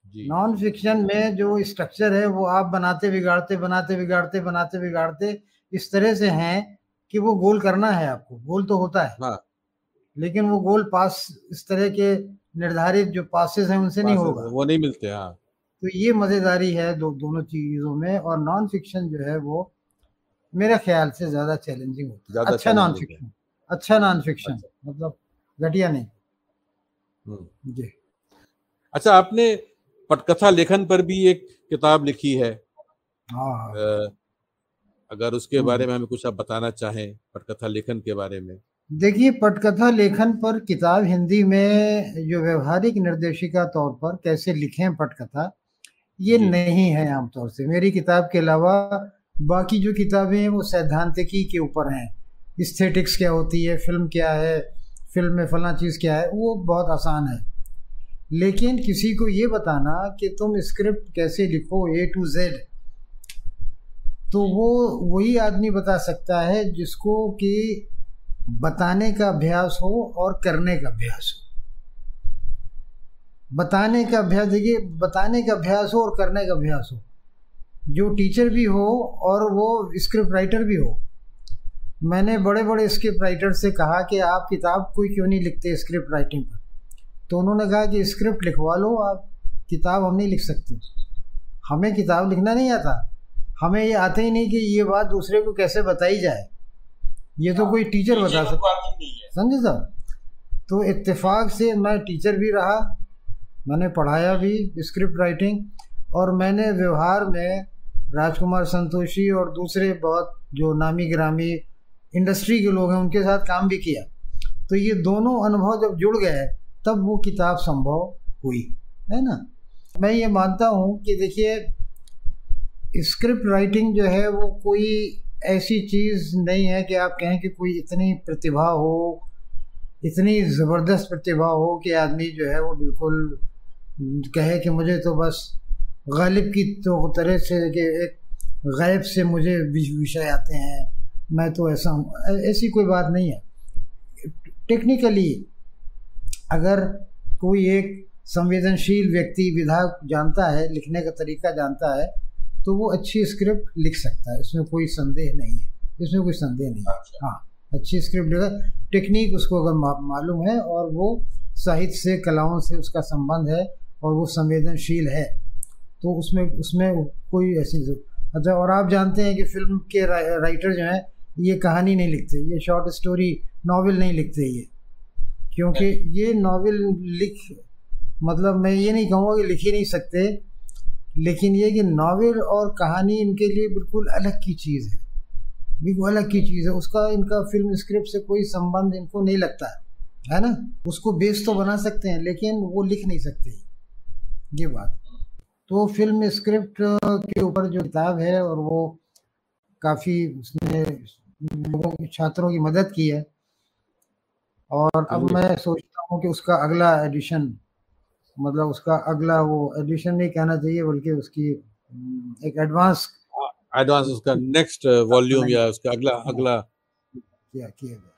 है नॉन फिक्शन में जो स्ट्रक्चर है वो आप बनाते बिगाड़ते बनाते बिगाड़ते बनाते बिगाड़ते इस तरह से हैं कि वो गोल करना है आपको। गोल तो होता है। हाँ। लेकिन वो गोल पास इस तरह के निर्धारित जो पासेस हैं उनसे नहीं होगा। वो नहीं मिलते हाँ। तो ये मजेदारी है दो दोनों चीज़ों में और नॉन फिक्शन जो है वो मेरे ख्याल से ज़्यादा चैलेंजिंग होता है। अच्छा नॉन फिक्शन अच्छा नॉन फिक्शन अच्छा। मतलब घटिया नहीं। हम्म। जी। अच्छा आपने पटकथा लेखन पर भी एक किताब लिखी है। हाँ अगर उसके बारे हम्म। में हमें कुछ आप बताना चाहें पटकथा लेखन के बारे में। देखिए पटकथा लेखन पर किताब हिंदी में जो व्यवहारिक निर्देशिका तौर पर कैसे लिखें पटकथा ये नहीं है आमतौर से। मेरी किताब के अलावा बाकी जो किताबें हैं वो सैद्धांतिकी के ऊपर हैं। इस्थेटिक्स क्या होती है फ़िल्म क्या है फ़िल्म में फला चीज़ क्या है, वो बहुत आसान है। लेकिन किसी को ये बताना कि तुम स्क्रिप्ट कैसे लिखो ए टू जेड तो वो वही आदमी बता सकता है जिसको कि बताने का अभ्यास हो और करने का अभ्यास हो। बताने का अभ्यास, देखिए, बताने का अभ्यास हो और करने का अभ्यास हो। जो टीचर भी हो और वो स्क्रिप्ट राइटर भी हो मैंने बड़े बड़े स्क्रिप्ट राइटर से कहा कि आप किताब कोई क्यों नहीं लिखते स्क्रिप्ट राइटिंग पर? तो उन्होंने कहा कि स्क्रिप्ट लिखवा लो आप किताब हम नहीं लिख सकते। हमें किताब लिखना नहीं आता। हमें ये आता ही नहीं कि ये बात दूसरे को कैसे बताई जाए। ये तो कोई टीचर बता सकता समझे साहब तो इत्तेफाक से मैं टीचर भी रहा। मैंने पढ़ाया भी स्क्रिप्ट राइटिंग और मैंने व्यवहार में राजकुमार संतोषी और दूसरे बहुत जो नामी ग्रामी इंडस्ट्री के लोग हैं, उनके साथ काम भी किया। तो ये दोनों अनुभव जब जुड़ गए, तब वो किताब संभव हुई, है ना? मैं ये मानता हूँ कि देखिए स्क्रिप्ट राइटिंग जो है, वो कोई ऐसी चीज़ नहीं है कि आप कहें कि कोई इतनी प्रतिभा हो, इतनी ज़बरदस्त प्रतिभा हो कि आदमी जो है वो बिल्कुल कहे कि मुझे तो बस गालिब की तो तरह से कि एक गैब से मुझे विषय आते हैं। मैं तो ऐसा हूँ। ऐसी कोई बात नहीं है। टेक्निकली अगर कोई एक संवेदनशील व्यक्ति विधा जानता है लिखने का तरीका जानता है तो वो अच्छी स्क्रिप्ट लिख सकता है। इसमें कोई संदेह नहीं है। इसमें कोई संदेह नहीं है। अच्छा। हाँ अच्छी स्क्रिप्ट लिखा टेक्निक उसको अगर मालूम है और वो साहित्य से कलाओं से उसका संबंध है और वो संवेदनशील है तो उसमें उसमें कोई ऐसी अच्छा और आप जानते हैं कि फ़िल्म के राइटर जो हैं ये कहानी नहीं लिखते ये शॉर्ट स्टोरी नावल नहीं लिखते ये। क्योंकि ये नावल लिख मतलब मैं ये नहीं कहूँगा कि लिख ही नहीं सकते लेकिन ये कि नावल और कहानी इनके लिए बिल्कुल अलग की चीज़ है। बिल्कुल अलग की चीज़ है। उसका इनका फ़िल्म स्क्रिप्ट से कोई संबंध इनको नहीं लगता है है ना? उसको बेस तो बना सकते हैं लेकिन वो लिख नहीं सकते। ये बात। तो फ़िल्म स्क्रिप्ट के ऊपर जो किताब है और वो काफ़ी उसने लोगों की छात्रों की मदद की है। और अब मैं सोचता हूँ कि उसका अगला एडिशन मतलब उसका अगला वो एडिशन नहीं कहना चाहिए बल्कि उसकी एक एडवांस एडवांस उसका नेक्स्ट वॉल्यूम या उसका अगला हाँ। अगला। किया किया गया।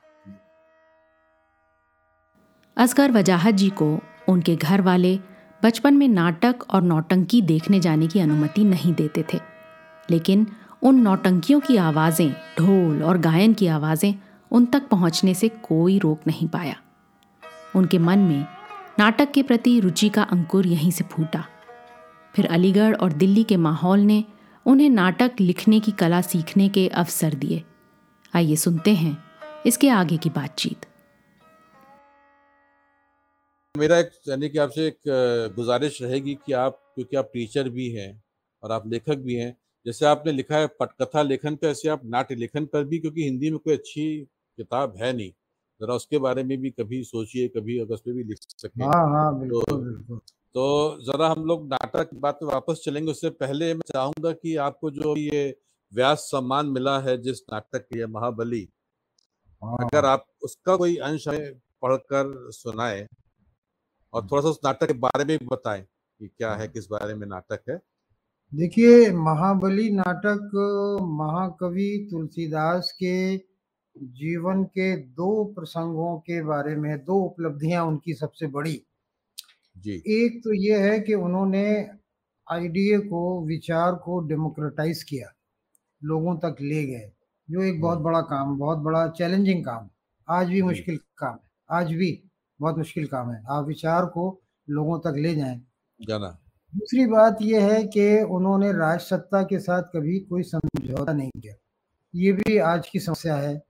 असगर वजाहत जी को उनके घर वाले बचपन में नाटक और नौटंकी देखने जाने की अनुमति नहीं देते थे। लेकिन उन नौटंकियों की आवाज़ें, ढोल और गायन की आवाज़ें उन तक पहुँचने से कोई रोक नहीं पाया। उनके मन में नाटक के प्रति रुचि का अंकुर यहीं से फूटा। फिर अलीगढ़ और दिल्ली के माहौल ने उन्हें नाटक लिखने की कला सीखने के अवसर दिए। आइए सुनते हैं इसके आगे की बातचीत। मेरा एक यानी कि आपसे एक गुजारिश रहेगी कि आप, क्योंकि आप टीचर भी हैं और आप लेखक भी हैं जैसे आपने लिखा है पटकथा लेखन पर ऐसे आप नाट्य लेखन पर भी क्योंकि हिंदी में कोई अच्छी किताब है नहीं। जरा उसके बारे में भी कभी सोचिए कभी अगर उस पर भी लिख सके। हाँ हाँ बिल्कुल तो, बिल्कुल। तो जरा हम लोग नाटक की बात पे वापस चलेंगे। उससे पहले मैं चाहूँगा कि आपको जो ये व्यास सम्मान मिला है जिस नाटक के महाबली हाँ। अगर आप उसका कोई अंश पढ़कर सुनाए और थोड़ा सा उस नाटक के बारे में भी बताएँ कि क्या है। किस बारे में नाटक है। देखिए महाबली नाटक महाकवि तुलसीदास के जीवन के दो प्रसंगों के बारे में दो उपलब्धियाँ उनकी सबसे बड़ी। जी। एक तो ये है कि उन्होंने आइडिया को विचार को डेमोक्रेटाइज किया लोगों तक ले गए जो एक बहुत बड़ा काम बहुत बड़ा चैलेंजिंग काम आज भी मुश्किल काम है आज भी बहुत मुश्किल काम है आप विचार को लोगों तक ले जाएँ। जाना। दूसरी बात यह है कि उन्होंने राज सत्ता के साथ कभी कोई समझौता नहीं किया। ये भी आज की समस्या है।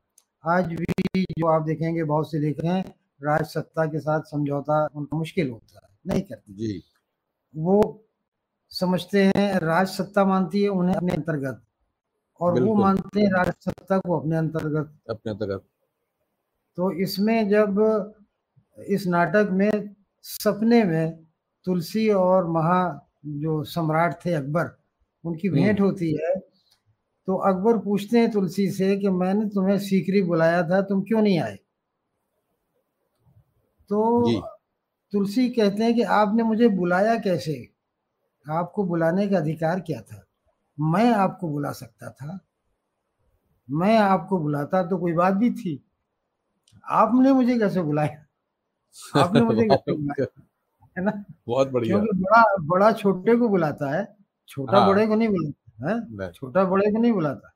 आज भी जो आप देखेंगे बहुत से लेखक हैं राज सत्ता के साथ समझौता उनका मुश्किल होता है नहीं करते। जी। वो समझते हैं राज सत्ता मानती है उन्हें अपने अंतर्गत और वो मानते हैं राज सत्ता को अपने अंतर्गत। अपने अंतर्गत। तो इसमें जब इस नाटक में सपने में तुलसी और महा जो सम्राट थे अकबर उनकी हम्म। भेंट होती है। तो अकबर पूछते हैं तुलसी से कि मैंने तुम्हें सीकरी बुलाया था तुम क्यों नहीं आए? तो तुलसी कहते हैं कि आपने मुझे बुलाया कैसे? आपको बुलाने का अधिकार क्या था? मैं आपको बुला सकता था। मैं आपको बुलाता तो कोई बात भी थी। आपने मुझे कैसे बुलाया? आपने मुझे कैसे बुलाया? है ना? बहुत बढ़िया। क्योंकि बड़ा बड़ा छोटे को बुलाता है छोटा हाँ। बड़े को नहीं बुलाता है? छोटा बड़े को नहीं बुलाता।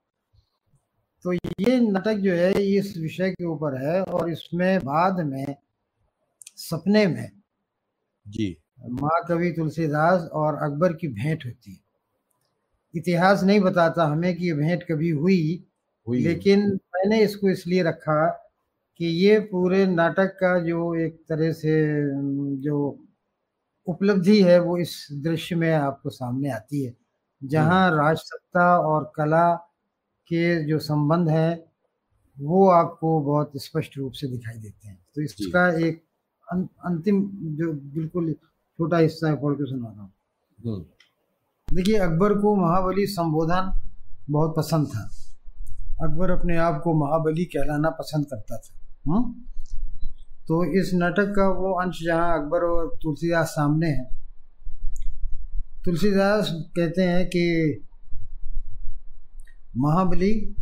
तो ये नाटक जो है इस विषय के ऊपर है और इसमें बाद में सपने में जी। महाकवि तुलसीदास और अकबर की भेंट होती है। इतिहास नहीं बताता हमें कि ये भेंट कभी हुई, हुई। लेकिन मैंने इसको इसलिए रखा कि ये पूरे नाटक का जो एक तरह से जो उपलब्धि है वो इस दृश्य में आपको सामने आती है जहाँ हम्म। राजसत्ता और कला के जो संबंध है वो आपको बहुत स्पष्ट रूप से दिखाई देते हैं तो इसका एक अं, अंतिम जो बिल्कुल छोटा हिस्सा है पढ़ के सुना रहा हूँ हम्म। देखिए अकबर को महाबली संबोधन बहुत पसंद था अकबर अपने आप को महाबली कहलाना पसंद करता था हुँ? तो इस नाटक का वो अंश जहाँ अकबर और तुलसीदास सामने है। तुलसीदास कहते हैं कि महाबली,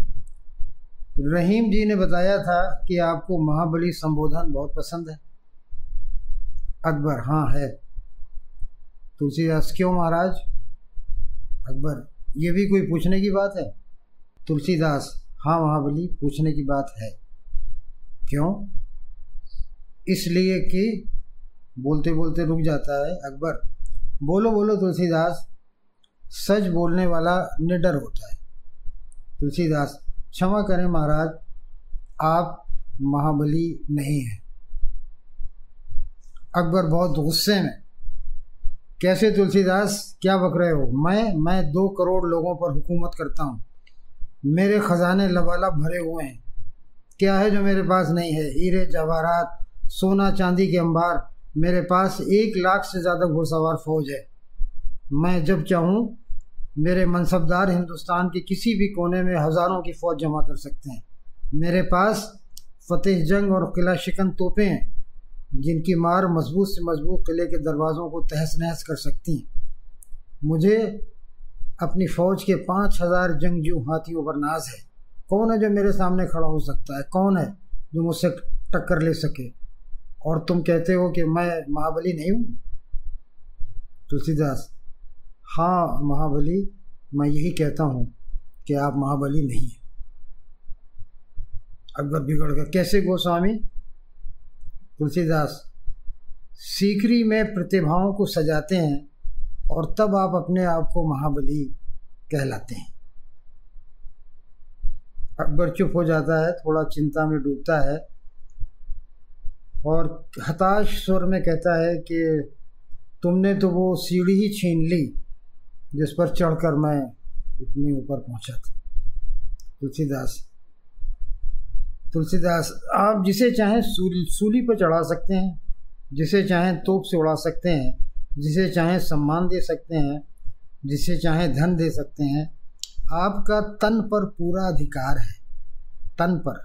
रहीम जी ने बताया था कि आपको महाबली संबोधन बहुत पसंद है। अकबर हाँ है। तुलसीदास, क्यों महाराज? अकबर, ये भी कोई पूछने की बात है? तुलसीदास हाँ महाबली, पूछने की बात है। क्यों? इसलिए कि बोलते बोलते रुक जाता है अकबर। बोलो बोलो, तुलसीदास, सच बोलने वाला निडर होता है। तुलसीदास, क्षमा करें महाराज, आप महाबली नहीं हैं। अकबर बहुत गुस्से में, कैसे तुलसीदास, क्या बक रहे हो? मैं मैं दो करोड़ लोगों पर हुकूमत करता हूँ। मेरे खजाने लबालब भरे हुए हैं। क्या है जो मेरे पास नहीं है? हीरे, जवाहरात सोना चांदी के अंबार, मेरे पास एक लाख से ज़्यादा घुड़सवार फौज है। मैं जब चाहूँ, मेरे मनसबदार हिंदुस्तान के किसी भी कोने में हज़ारों की फ़ौज जमा कर सकते हैं। मेरे पास फतेह जंग और किला शिकन तोपें हैं, जिनकी मार मज़बूत से मज़बूत किले के दरवाज़ों को तहस नहस कर सकती हैं। मुझे अपनी फ़ौज के पाँच हज़ार जंगजू हाथियों पर नाज है। कौन है जो मेरे सामने खड़ा हो सकता है? कौन है जो मुझसे टक्कर ले सके? और तुम कहते हो कि मैं महाबली नहीं हूँ? तुलसीदास हाँ महाबली, मैं यही कहता हूँ कि आप महाबली नहीं हैं। अकबर बिगड़ गया। कैसे गोस्वामी? तुलसीदास, सीकरी में प्रतिभाओं को सजाते हैं और तब आप अपने आप को महाबली कहलाते हैं। अकबर चुप हो जाता है, थोड़ा चिंता में डूबता है और हताश स्वर में कहता है कि तुमने तो वो सीढ़ी ही छीन ली, जिस पर चढ़कर मैं इतने ऊपर पहुँचा था। तुलसीदास तुलसीदास, आप जिसे चाहें सूली पर चढ़ा सकते हैं, जिसे चाहें तोप से उड़ा सकते हैं, जिसे चाहें सम्मान दे सकते हैं, जिसे चाहें धन दे सकते हैं, आपका तन पर पूरा अधिकार है। तन पर,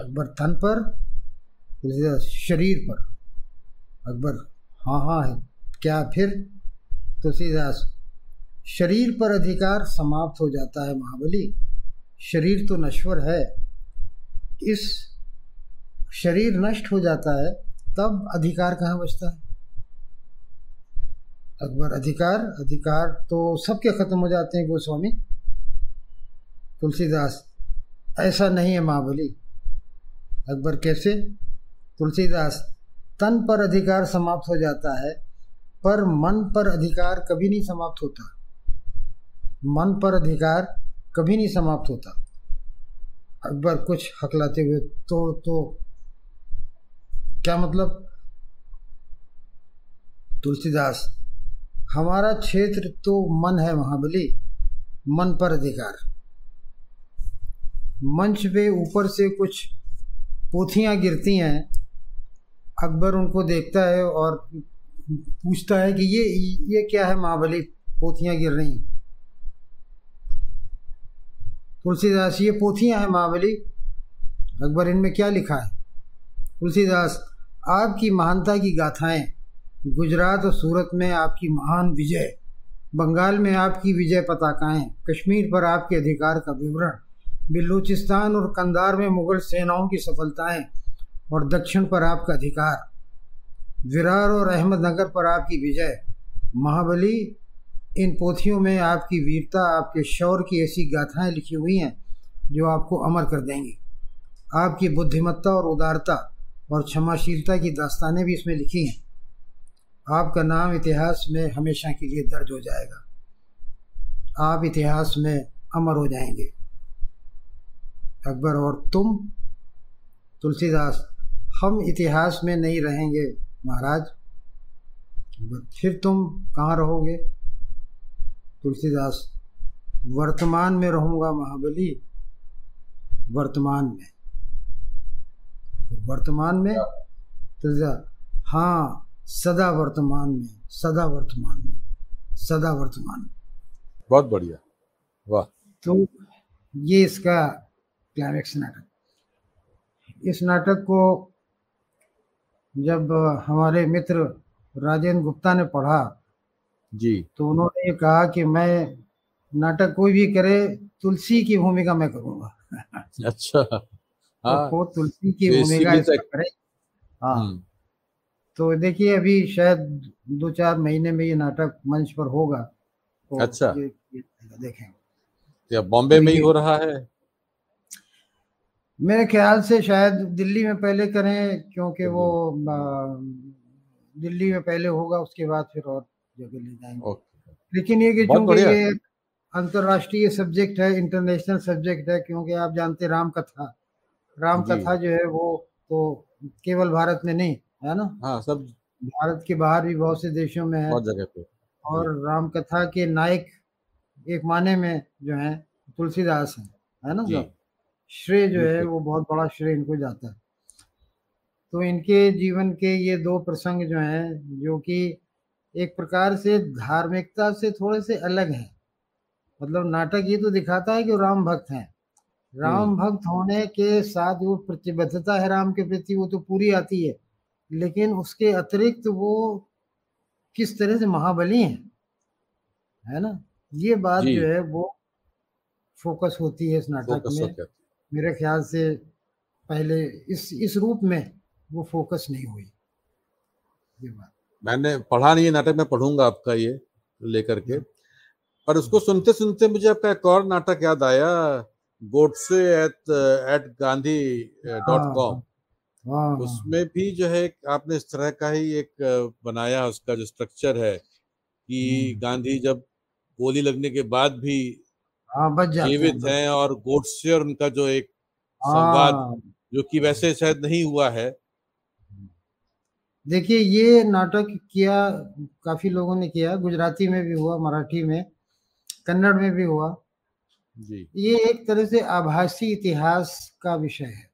अकबर, तन पर शरीर पर। अकबर हाँ हाँ है। क्या फिर? तुलसीदास शरीर पर अधिकार समाप्त हो जाता है महाबली। शरीर तो नश्वर है। इस शरीर नष्ट हो जाता है, तब अधिकार कहाँ बचता है? अकबर, अधिकार अधिकार तो सबके खत्म हो जाते हैं गोस्वामी। तुलसीदास, ऐसा नहीं है महाबली। अकबर कैसे? तुलसीदास, तन पर अधिकार समाप्त हो जाता है, पर मन पर अधिकार कभी नहीं समाप्त होता। मन पर अधिकार कभी नहीं समाप्त होता। अकबर कुछ हकलाते हुए तो तो क्या मतलब? तुलसीदास, हमारा क्षेत्र तो मन है महाबली, मन पर अधिकार। मंच पे ऊपर से कुछ पोथियाँ गिरती हैं अकबर उनको देखता है और पूछता है कि ये ये क्या है महाबली? पोथियाँ गिर रही तुलसीदास, ये पोथियाँ हैं महाबली? अकबर, इनमें क्या लिखा है? तुलसीदास, आपकी महानता की गाथाएँ, गुजरात और सूरत में आपकी महान विजय, बंगाल में आपकी विजय पताकाएँ, कश्मीर पर आपके अधिकार का विवरण, बलूचिस्तान और कंधार में मुगल सेनाओं की सफलताएँ और दक्षिण पर आपका अधिकार। विरार और अहमदनगर पर आपकी विजय। महाबली, इन पोथियों में आपकी वीरता, आपके शौर की ऐसी गाथाएँ लिखी हुई हैं, जो आपको अमर कर देंगी। आपकी बुद्धिमत्ता और उदारता और क्षमाशीलता की दास्तानें भी इसमें लिखी हैं। आपका नाम इतिहास में हमेशा के लिए दर्ज हो जाएगा। आप इतिहास में अमर हो जाएँगे। अकबर और तुम, तुलसीदास हम इतिहास में नहीं रहेंगे महाराज। फिर तुम कहाँ रहोगे? तुलसीदास वर्तमान में रहूँगा महाबली? वर्तमान में। वर्तमान में? तुलसीदास हाँ सदा वर्तमान में सदा वर्तमान में सदा वर्तमान में। बहुत बढ़िया वाह। तो ये इसका क्लाइमेक्स नाटक। इस नाटक को जब हमारे मित्र राजेंद्र गुप्ता ने पढ़ा जी। तो उन्होंने ये कहा कि मैं नाटक कोई भी करे तुलसी की भूमिका मैं करूँगा। अच्छा। तो हाँ। तो तुलसी की भूमिका करे। हाँ। हम्म। तो देखिए अभी शायद दो चार महीने में ये नाटक मंच पर होगा। तो अच्छा। देखेंगे बॉम्बे में ही हो रहा है? मेरे ख्याल से शायद दिल्ली में पहले करें क्योंकि वो दिल्ली में। पहले होगा उसके बाद फिर और जगह ले जाएँगे। लेकिन ये कि चूँकि ये अंतरराष्ट्रीय सब्जेक्ट है इंटरनेशनल सब्जेक्ट है क्योंकि आप जानते राम कथा राम कथा जो है वो तो केवल भारत में नहीं है ना? हाँ सब भारत के बाहर भी बहुत से देशों में है। बहुत जगह पे। और राम कथा के नायक एक माने में जो है तुलसीदास है है ना? श्रेय जो है वो बहुत बड़ा श्रेय इनको जाता है। तो इनके जीवन के ये दो प्रसंग जो हैं जो कि एक प्रकार से धार्मिकता से थोड़े से अलग हैं। मतलब नाटक ये तो दिखाता है कि राम भक्त हैं। राम हम्म। भक्त होने के साथ वो प्रतिबद्धता है राम के प्रति वो तो पूरी आती है। लेकिन उसके अतिरिक्त वो किस तरह से महाबली हैं है ना? ये बात जो। है वो फोकस होती है इस नाटक में। मेरे ख्याल से पहले इस इस रूप में वो फोकस नहीं हुई। ये बात। मैंने पढ़ा नहीं है नाटक में पढ़ूँगा आपका ये लेकर के। पर उसको सुनते सुनते मुझे आपका एक और नाटक याद आया Godse at at Gandhi dot com उसमें भी जो है आपने इस तरह का ही एक बनाया उसका जो स्ट्रक्चर है कि हम्म। गांधी जब गोली लगने के बाद भी हाँ, जीवित हैं और गोडसे और उनका जो एक संवाद हाँ। जो कि वैसे शायद नहीं हुआ है। देखिए ये नाटक किया काफ़ी लोगों ने किया गुजराती में भी हुआ मराठी में कन्नड़ में भी हुआ। जी। ये एक तरह से आभासी इतिहास का विषय है।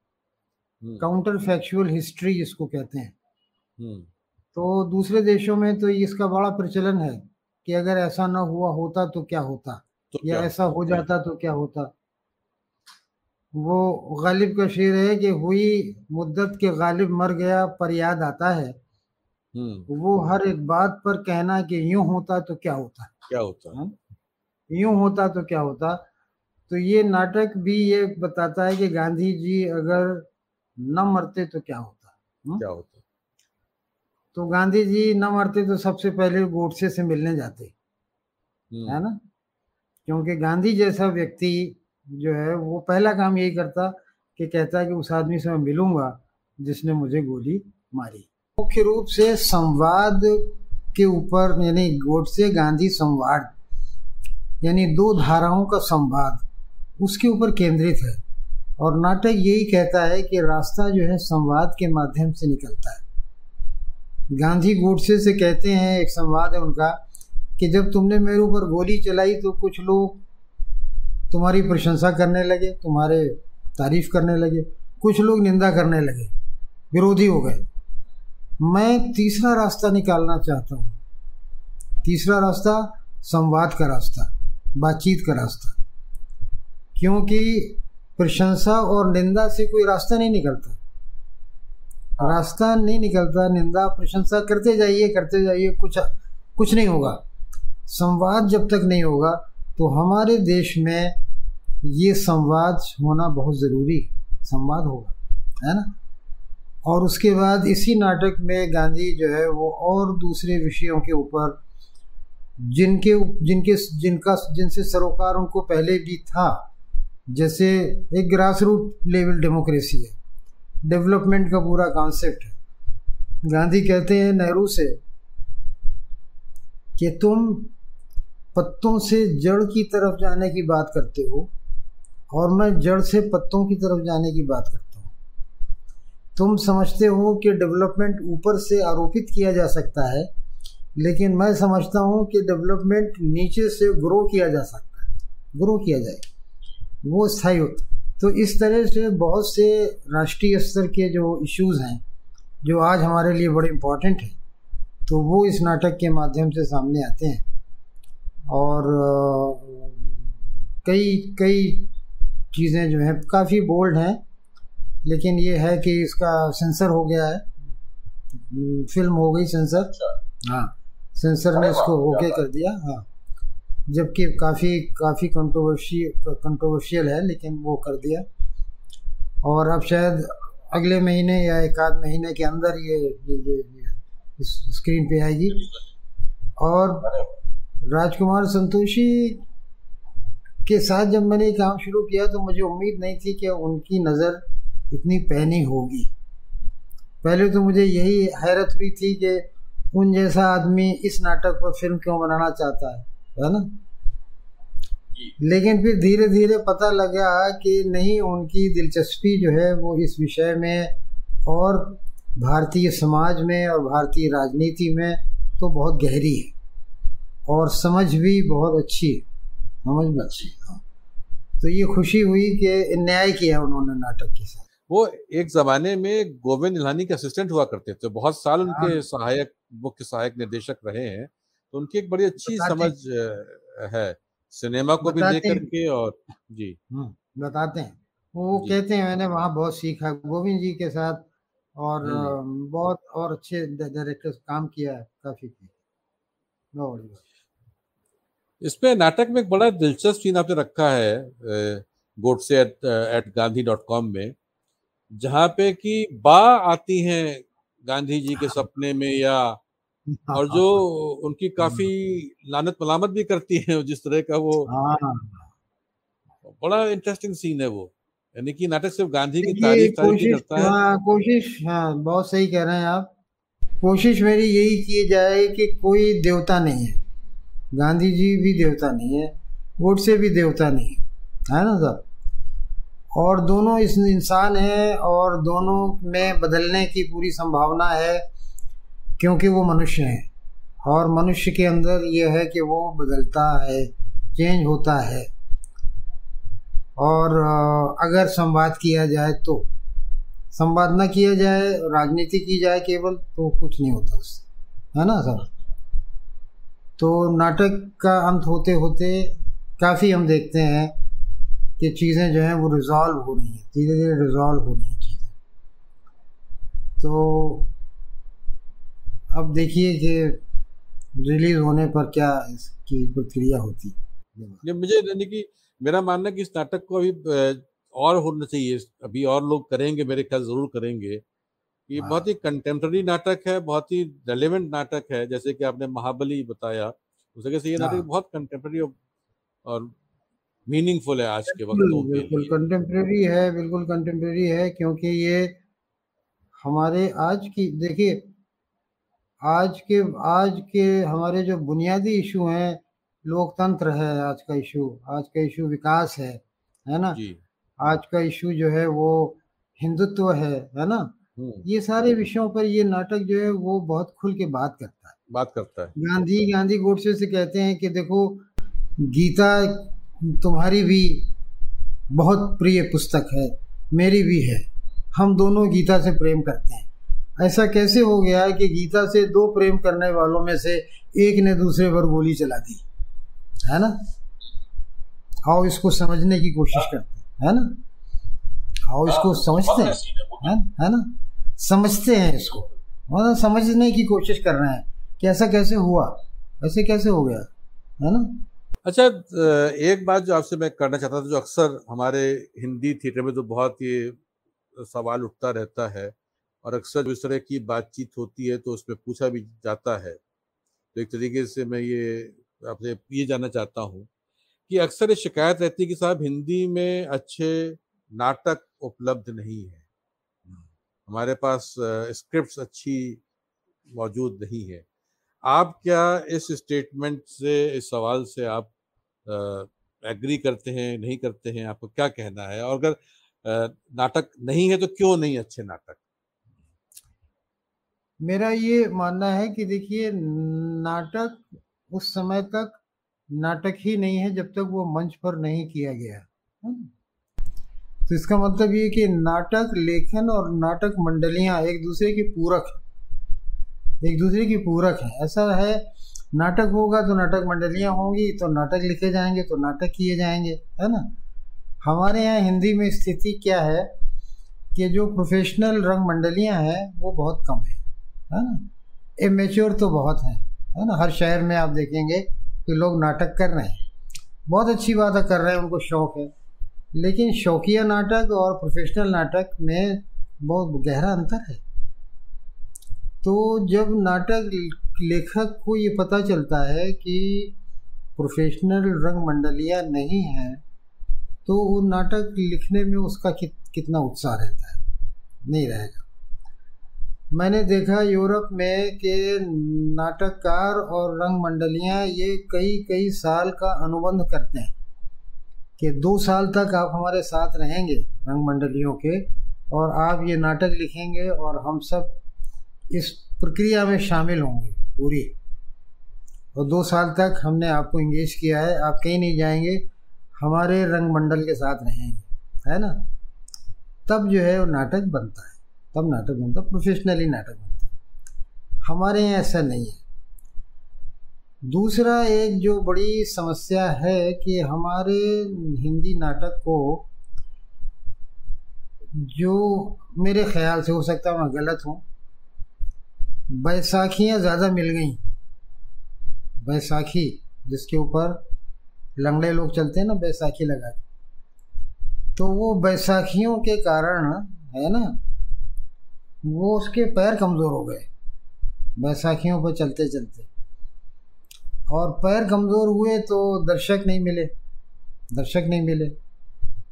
काउंटर फैक्चुअल हिस्ट्री जिसको कहते हैं। तो दूसरे देशों में तो इसका बड़ा प्रचलन है कि अगर ऐसा ना हुआ होता तो क्या होता? तो या ऐसा हो जाता तो क्या होता? वो गालिब का शेर है कि हुई मुद्दत के गालिब मर गया पर याद आता है। हम्म। वो हर एक बात पर कहना कि यूँ होता तो क्या होता? क्या होता? हाँ? यूँ होता तो क्या होता? तो ये नाटक भी ये बताता है कि गांधी जी अगर न मरते तो क्या होता? हाँ? क्या होता? तो गांधी जी न मरते तो सबसे पहले गोडसे से मिलने जाते। हम्म। है ना? क्योंकि गांधी जैसा व्यक्ति जो है, वो पहला काम यही करता कि कहता कि उस आदमी से मैं मिलूँगा जिसने मुझे गोली मारी। मुख्य रूप से संवाद के ऊपर, यानी गोडसे गांधी संवाद, यानी दो धाराओं का संवाद, उसके ऊपर केंद्रित है। और नाटक यही कहता है कि रास्ता जो है, संवाद के माध्यम से निकलता है। गांधी गोडसे से कहते हैं, एक संवाद है उनका कि जब तुमने मेरे ऊपर गोली चलाई तो कुछ लोग तुम्हारी प्रशंसा करने लगे, तुम्हारे तारीफ़ करने लगे, कुछ लोग निंदा करने लगे, विरोधी हो गए। मैं तीसरा रास्ता निकालना चाहता हूँ। तीसरा रास्ता संवाद का रास्ता, बातचीत का रास्ता। क्योंकि प्रशंसा और निंदा से कोई रास्ता नहीं निकलता। रास्ता नहीं निकलता, निंदा प्रशंसा करते जाइए करते जाइए, कुछ कुछ नहीं होगा। संवाद जब तक नहीं होगा तो हमारे देश में ये संवाद होना बहुत ज़रूरी संवाद होगा, है ना? और उसके बाद इसी नाटक में गांधी जो है, वो और दूसरे विषयों के ऊपर, जिनके जिनके, जिनका, जिनसे सरोकार उनको पहले भी था, जैसे एक ग्रास रूट लेवल डेमोक्रेसी है। डेवलपमेंट का पूरा कॉन्सेप्ट है। गांधी कहते हैं नेहरू से कि तुम पत्तों से जड़ की तरफ़ जाने की बात करते हो, और मैं जड़ से पत्तों की तरफ़ जाने की बात करता हूँ। तुम समझते हो कि डेवलपमेंट ऊपर से आरोपित किया जा सकता है, लेकिन मैं समझता हूँ कि डेवलपमेंट नीचे से ग्रो किया जा सकता है, ग्रो किया जाए। वो स्थायी तो इस तरह से बहुत से राष्ट्रीय स्तर के जो इश्यूज़ हैं, जो आज हमारे लिए बड़े इम्पोर्टेंट हैं तो वो इस नाटक के माध्यम से सामने आते हैं। और कई कई चीज़ें जो हैं काफ़ी बोल्ड हैं लेकिन ये है कि इसका सेंसर हो गया है। फ़िल्म हो गई सेंसर अच्छा। हाँ सेंसर ने इसको ओके कर दिया हाँ। जबकि काफ़ी काफ़ी कंट्रोवर्शी कंट्रोवर्शियल है लेकिन वो कर दिया। और अब शायद अगले महीने या एक आध महीने के अंदर ये ये, ये, ये स्क्रीन पे आएगी। और राजकुमार संतोषी के साथ जब मैंने काम शुरू किया तो मुझे उम्मीद नहीं थी कि उनकी नज़र इतनी पैनी होगी। पहले तो मुझे यही हैरत हुई थी कि उन जैसा आदमी इस नाटक पर फ़िल्म क्यों बनाना चाहता है है ना? लेकिन फिर धीरे धीरे पता लगा कि नहीं उनकी दिलचस्पी जो है वो इस विषय में और भारतीय समाज में और भारतीय राजनीति में तो बहुत गहरी है। और समझ भी बहुत अच्छी है। समझ भी अच्छी हाँ तो ये खुशी हुई कि न्याय किया उन्होंने नाटक के साथ। वो एक जमाने में गोविंद निलानी के असिस्टेंट हुआ करते थे। बहुत साल उनके हाँ। सहायक मुख्य सहायक निर्देशक रहे हैं। तो उनकी एक बड़ी अच्छी समझ है। सिनेमा को भी देख करके और जी। हम्म, बताते हैं। वो कहते हैं मैंने वहाँ बहुत सीखा गोविंद जी के साथ और हम्म। बहुत और अच्छे डायरेक्टर काम किया है। काफ़ी इसमें नाटक में एक बड़ा दिलचस्प सीन आपने रखा है Godse at at Gandhi dot com में जहाँ पे कि बा आती हैं गांधी जी के। सपने में या और जो उनकी काफ़ी लानत मलामत भी करती है जिस तरह का वो हाँ। बड़ा इंटरेस्टिंग सीन है वो यानी कि नाटक सिर्फ़ गांधी की तारीफ़ तारीफ़ करता है हाँ, कोशिश हाँ बहुत सही कह रहे हैं आप कोशिश मेरी यही की जाए कि कोई देवता नहीं है गांधी जी भी देवता नहीं है, वोट से भी देवता नहीं है। है ना सर और दोनों इस इंसान हैं और दोनों में बदलने की पूरी संभावना है, क्योंकि वो मनुष्य हैं। और मनुष्य के अंदर ये है कि वो बदलता है चेंज होता है। और अगर संवाद किया जाए तो संवाद ना किया जाए, राजनीति की जाए केवल तो कुछ नहीं होता उससे। है ना सर तो नाटक का अंत होते होते काफ़ी हम देखते हैं कि चीज़ें जो हैं वो रिजॉल्व हो रही हैं। धीरे धीरे रिजॉल्व हो रही हैं चीज़ें। तो अब देखिए कि रिलीज़ होने पर क्या इसकी प्रक्रिया होती। है मुझे यानी कि मेरा मानना कि इस नाटक को अभी और होना चाहिए। अभी और लोग करेंगे, मेरे ख्याल ज़रूर करेंगे। ये हाँ। बहुत ही कंटेम्प्रेरी नाटक है बहुत ही रेलिवेंट नाटक है जैसे कि आपने महाबली बताया उस वजह से ये नाटक हाँ। बहुत कंटेम्प्रेरी और मीनिंगफुल है आज के वक्त बिल्कुल कंटेम्प्रेरी है बिल्कुल कंटेम्प्रेरी है क्योंकि ये हमारे आज की देखिए आज के आज के हमारे जो बुनियादी इशू हैं लोकतंत्र है आज का इशू आज का इशू विकास है है ना आज का इशू जो है वो हिंदुत्व है है ना। ये सारे विषयों पर ये नाटक जो है वो बहुत खुल के बात करता है। बात करता है। गांधी गांधी गोडसे से कहते हैं कि देखो गीता तुम्हारी भी बहुत प्रिय पुस्तक है मेरी भी है। हम दोनों गीता से प्रेम करते हैं। ऐसा कैसे हो गया है कि गीता से दो प्रेम करने वालों में से एक ने दूसरे पर गोली चला दी? है ना? आओ इसको समझने की कोशिश करते हैं। है ना? आओ इसको समझते हैं। है, है ना? समझते हैं इसको। मतलब समझने की कोशिश कर रहे हैं कि ऐसा कैसे हुआ? ऐसे कैसे हो गया? है ना? अच्छा एक बात जो आपसे मैं करना चाहता था, जो अक्सर हमारे हिंदी थिएटर में तो बहुत ही सवाल उठता रहता है और अक्सर इस तरह की बातचीत होती है तो उसमें पूछा भी जाता है। तो एक तरीके से मैं ये आपसे ये जानना चाहता हूँ कि अक्सर ये शिकायत रहती है कि साहब हिंदी में अच्छे नाटक उपलब्ध नहीं है। हमारे पास स्क्रिप्ट अच्छी मौजूद नहीं है। आप क्या इस स्टेटमेंट से, इस सवाल से आप एग्री करते हैं, नहीं करते हैं? आपको क्या कहना है? और अगर नाटक नहीं है तो क्यों नहीं अच्छे नाटक? मेरा ये मानना है कि देखिए, नाटक उस समय तक नाटक ही नहीं है जब तक वो मंच पर नहीं किया गया। तो इसका मतलब ये कि नाटक लेखन और नाटक मंडलियाँ एक दूसरे की पूरक एक दूसरे की पूरक है। ऐसा है, नाटक होगा तो नाटक मंडलियाँ होंगी तो नाटक लिखे जाएँगे तो नाटक किए जाएँगे, है ना? हमारे यहाँ हिंदी में स्थिति क्या है कि जो प्रोफेशनल रंग मंडलियाँ हैं, वो बहुत कम है है ना? इमेच्योर तो बहुत हैं, है ना? हर शहर में आप देखेंगे कि लोग नाटक कर रहे हैं। बहुत अच्छी बात है, कर रहे हैं, उनको शौक है। लेकिन शौकिया नाटक और प्रोफेशनल नाटक में बहुत गहरा अंतर है। तो जब नाटक लेखक को ये पता चलता है कि प्रोफेशनल रंग मंडलिया नहीं हैं तो वो नाटक लिखने में उसका कित, कितना उत्साह रहता है? नहीं रहेगा। मैंने देखा यूरोप में कि नाटककार और रंग मंडलियाँ ये कई कई साल का अनुबंध करते हैं। कि दो साल तक आप हमारे साथ रहेंगे रंग मंडलियों के, और आप ये नाटक लिखेंगे और हम सब इस प्रक्रिया में शामिल होंगे पूरी। और दो साल तक हमने आपको इंगेज किया है, आप कहीं नहीं जाएँगे, हमारे रंग मंडल के साथ रहेंगे, है ना? तब जो है वो नाटक बनता है, तब नाटक बनता प्रोफेशनली नाटक बनता हमारे यहाँ ऐसा नहीं है। दूसरा एक जो बड़ी समस्या है कि हमारे हिंदी नाटक को जो मेरे ख्याल से हो सकता है मैं गलत हूँ, बैसाखियाँ ज़्यादा मिल गई। बैसाखी, जिसके ऊपर लंगड़े लोग चलते हैं ना, बैसाखी लगा तो वो बैसाखियों के कारण है ना, वो उसके पैर कमज़ोर हो गए, बैसाखियों पर चलते चलते और पैर कमज़ोर हुए तो दर्शक नहीं मिले, दर्शक नहीं मिले।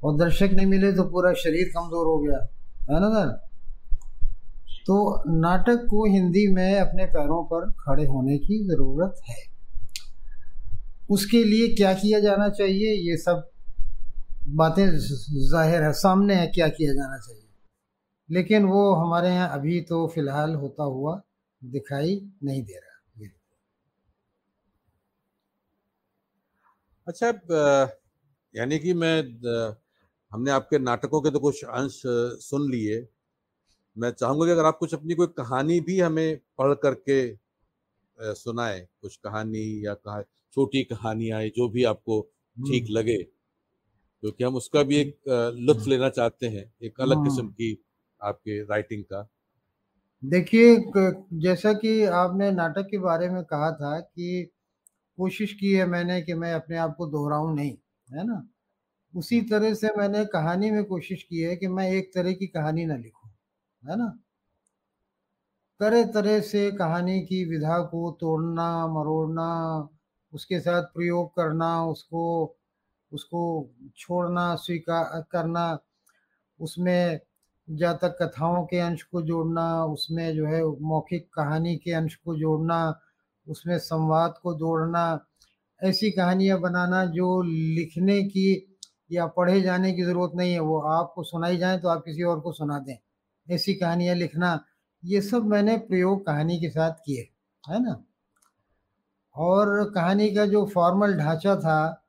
और दर्शक नहीं मिले तो पूरा शरीर कमज़ोर हो गया, है ना सर? तो नाटक को हिंदी में अपने पैरों पर खड़े होने की ज़रूरत है। उसके लिए क्या किया जाना चाहिए? ये सब बातें ज़ाहिर है, सामने है क्या किया जाना चाहिए। लेकिन वो हमारे यहाँ अभी तो फ़िलहाल होता हुआ दिखाई नहीं दे रहा। अच्छा यानी कि मैं हमने आपके नाटकों के तो कुछ अंश सुन लिए मैं चाहूँगा कि अगर आप कुछ अपनी कोई कहानी भी हमें पढ़ करके सुनाए कुछ कहानी या कहा छोटी कहानियाँ जो भी आपको ठीक हम्म। लगे क्योंकि हम उसका भी एक लुत्फ हम्म। लेना चाहते हैं एक अलग किस्म हाँ। की आपके राइटिंग का देखिए जैसा कि आपने नाटक के बारे में कहा था कि कोशिश की है मैंने कि मैं अपने आप को दोहराऊं नहीं है ना? उसी तरह से मैंने कहानी में कोशिश की है कि मैं एक तरह की कहानी ना लिखूं है ना? तरह तरह से कहानी की विधा को तोड़ना मरोड़ना उसके साथ प्रयोग करना उसको उसको छोड़ना स्वीकार करना उसमें जातक कथाओं के अंश को जोड़ना उसमें जो है मौखिक कहानी के अंश को जोड़ना उसमें संवाद को जोड़ना, ऐसी कहानियाँ बनाना जो लिखने की या पढ़े जाने की ज़रूरत नहीं है, वो आपको सुनाई जाए तो आप किसी और को सुना दें। ऐसी कहानियाँ लिखना, ये सब मैंने प्रयोग कहानी के साथ किए, है ना? और कहानी का जो फॉर्मल ढांचा था,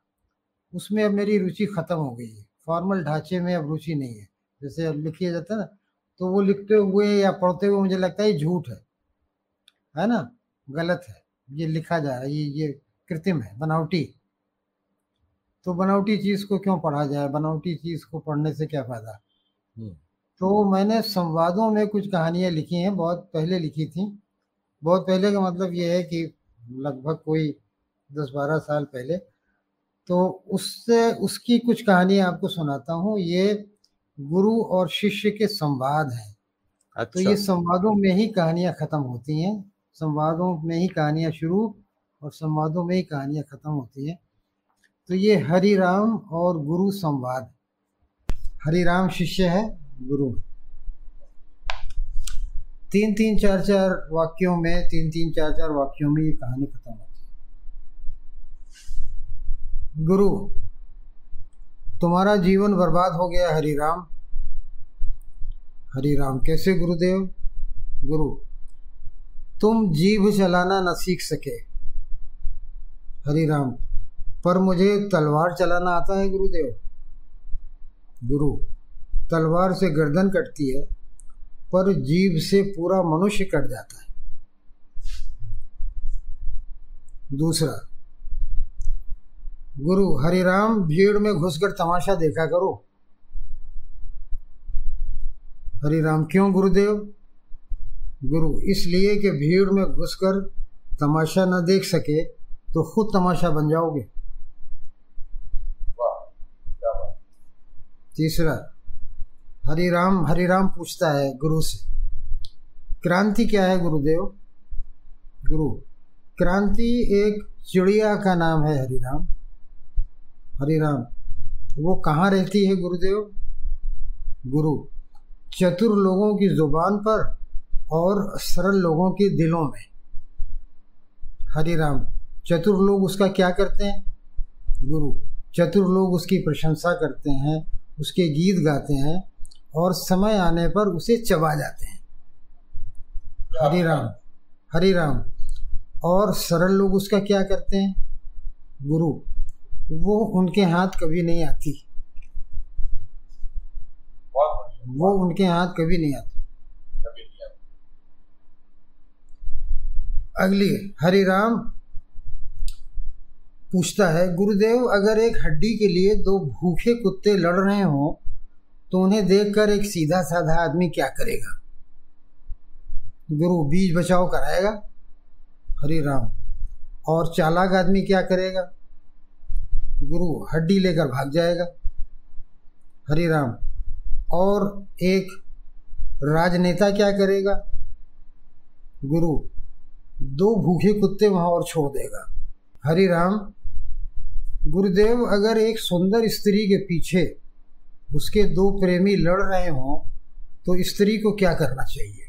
उसमें अब मेरी रुचि ख़त्म हो गई है। फॉर्मल ढांचे में अब रुचि नहीं है। जैसे अब लिखिए जाता है ना तो वो लिखते हुए या पढ़ते हुए मुझे लगता है झूठ है। है ना? गलत है। ये लिखा जा रहा है ये ये कृत्रिम है बनावटी। तो बनावटी चीज़ को क्यों पढ़ा जाए? बनावटी चीज़ को पढ़ने से क्या फ़ायदा? हम्म। तो मैंने संवादों में कुछ कहानियाँ लिखी हैं बहुत पहले लिखी थी। बहुत पहले का मतलब ये है कि लगभग कोई दस बारह साल पहले। तो उससे उसकी कुछ कहानी आपको सुनाता हूँ। ये गुरु और शिष्य के संवाद हैं। अच्छा। तो ये अच्छा। संवादों में ही कहानियाँ खत्म होती हैं। संवादों में ही कहानियाँ शुरू और संवादों में ही कहानियाँ खत्म होती हैं। तो ये हरि राम और गुरु संवाद। हरि राम शिष्य है, गुरु तीन तीन चार चार वाक्यों में, तीन तीन चार चार वाक्यों में ये कहानी खत्म होती है। गुरु, तुम्हारा जीवन बर्बाद हो गया, हरि राम। हरि राम, कैसे गुरुदेव? गुरु तुम जीभ चलाना न सीख सके। हरि राम पर मुझे तलवार चलाना आता है, गुरुदेव। गुरु, तलवार से गर्दन कटती है, पर जीव से पूरा मनुष्य कट जाता है। दूसरा, गुरु, हरिराम, भीड़ में घुसकर तमाशा देखा करो। हरिराम, क्यों, गुरुदेव? गुरु इसलिए कि भीड़ में घुसकर तमाशा न देख सके तो खुद तमाशा बन जाओगे। तीसरा हरिराम हरिराम पूछता है गुरु से क्रांति क्या है गुरुदेव? गुरु क्रांति एक चिड़िया का नाम है हरिराम। हरिराम वो कहाँ रहती है गुरुदेव? गुरु चतुर लोगों की ज़ुबान पर। और सरल लोगों के दिलों में। हरे राम, चतुर लोग उसका क्या करते हैं? गुरु, चतुर लोग उसकी प्रशंसा करते हैं, उसके गीत गाते हैं और समय आने पर उसे चबा जाते हैं। हरे राम, हरि राम, और सरल लोग उसका क्या करते हैं? गुरु, वो उनके हाथ कभी नहीं आती। वो उनके हाथ कभी नहीं आती। अगली, हरि राम पूछता है, गुरुदेव, अगर एक हड्डी के लिए दो भूखे कुत्ते लड़ रहे हों तो उन्हें देखकर एक सीधा साधा आदमी क्या करेगा? गुरु, बीज बचाव कराएगा? हरि राम, और चालाक आदमी क्या करेगा? गुरु, हड्डी लेकर भाग जाएगा। हरि राम, और एक राजनेता क्या करेगा? गुरु दो भूखे कुत्ते वहाँ और छोड़ देगा। हरि राम गुरुदेव, अगर एक सुंदर स्त्री के पीछे उसके दो प्रेमी लड़ रहे हों तो स्त्री को क्या करना चाहिए?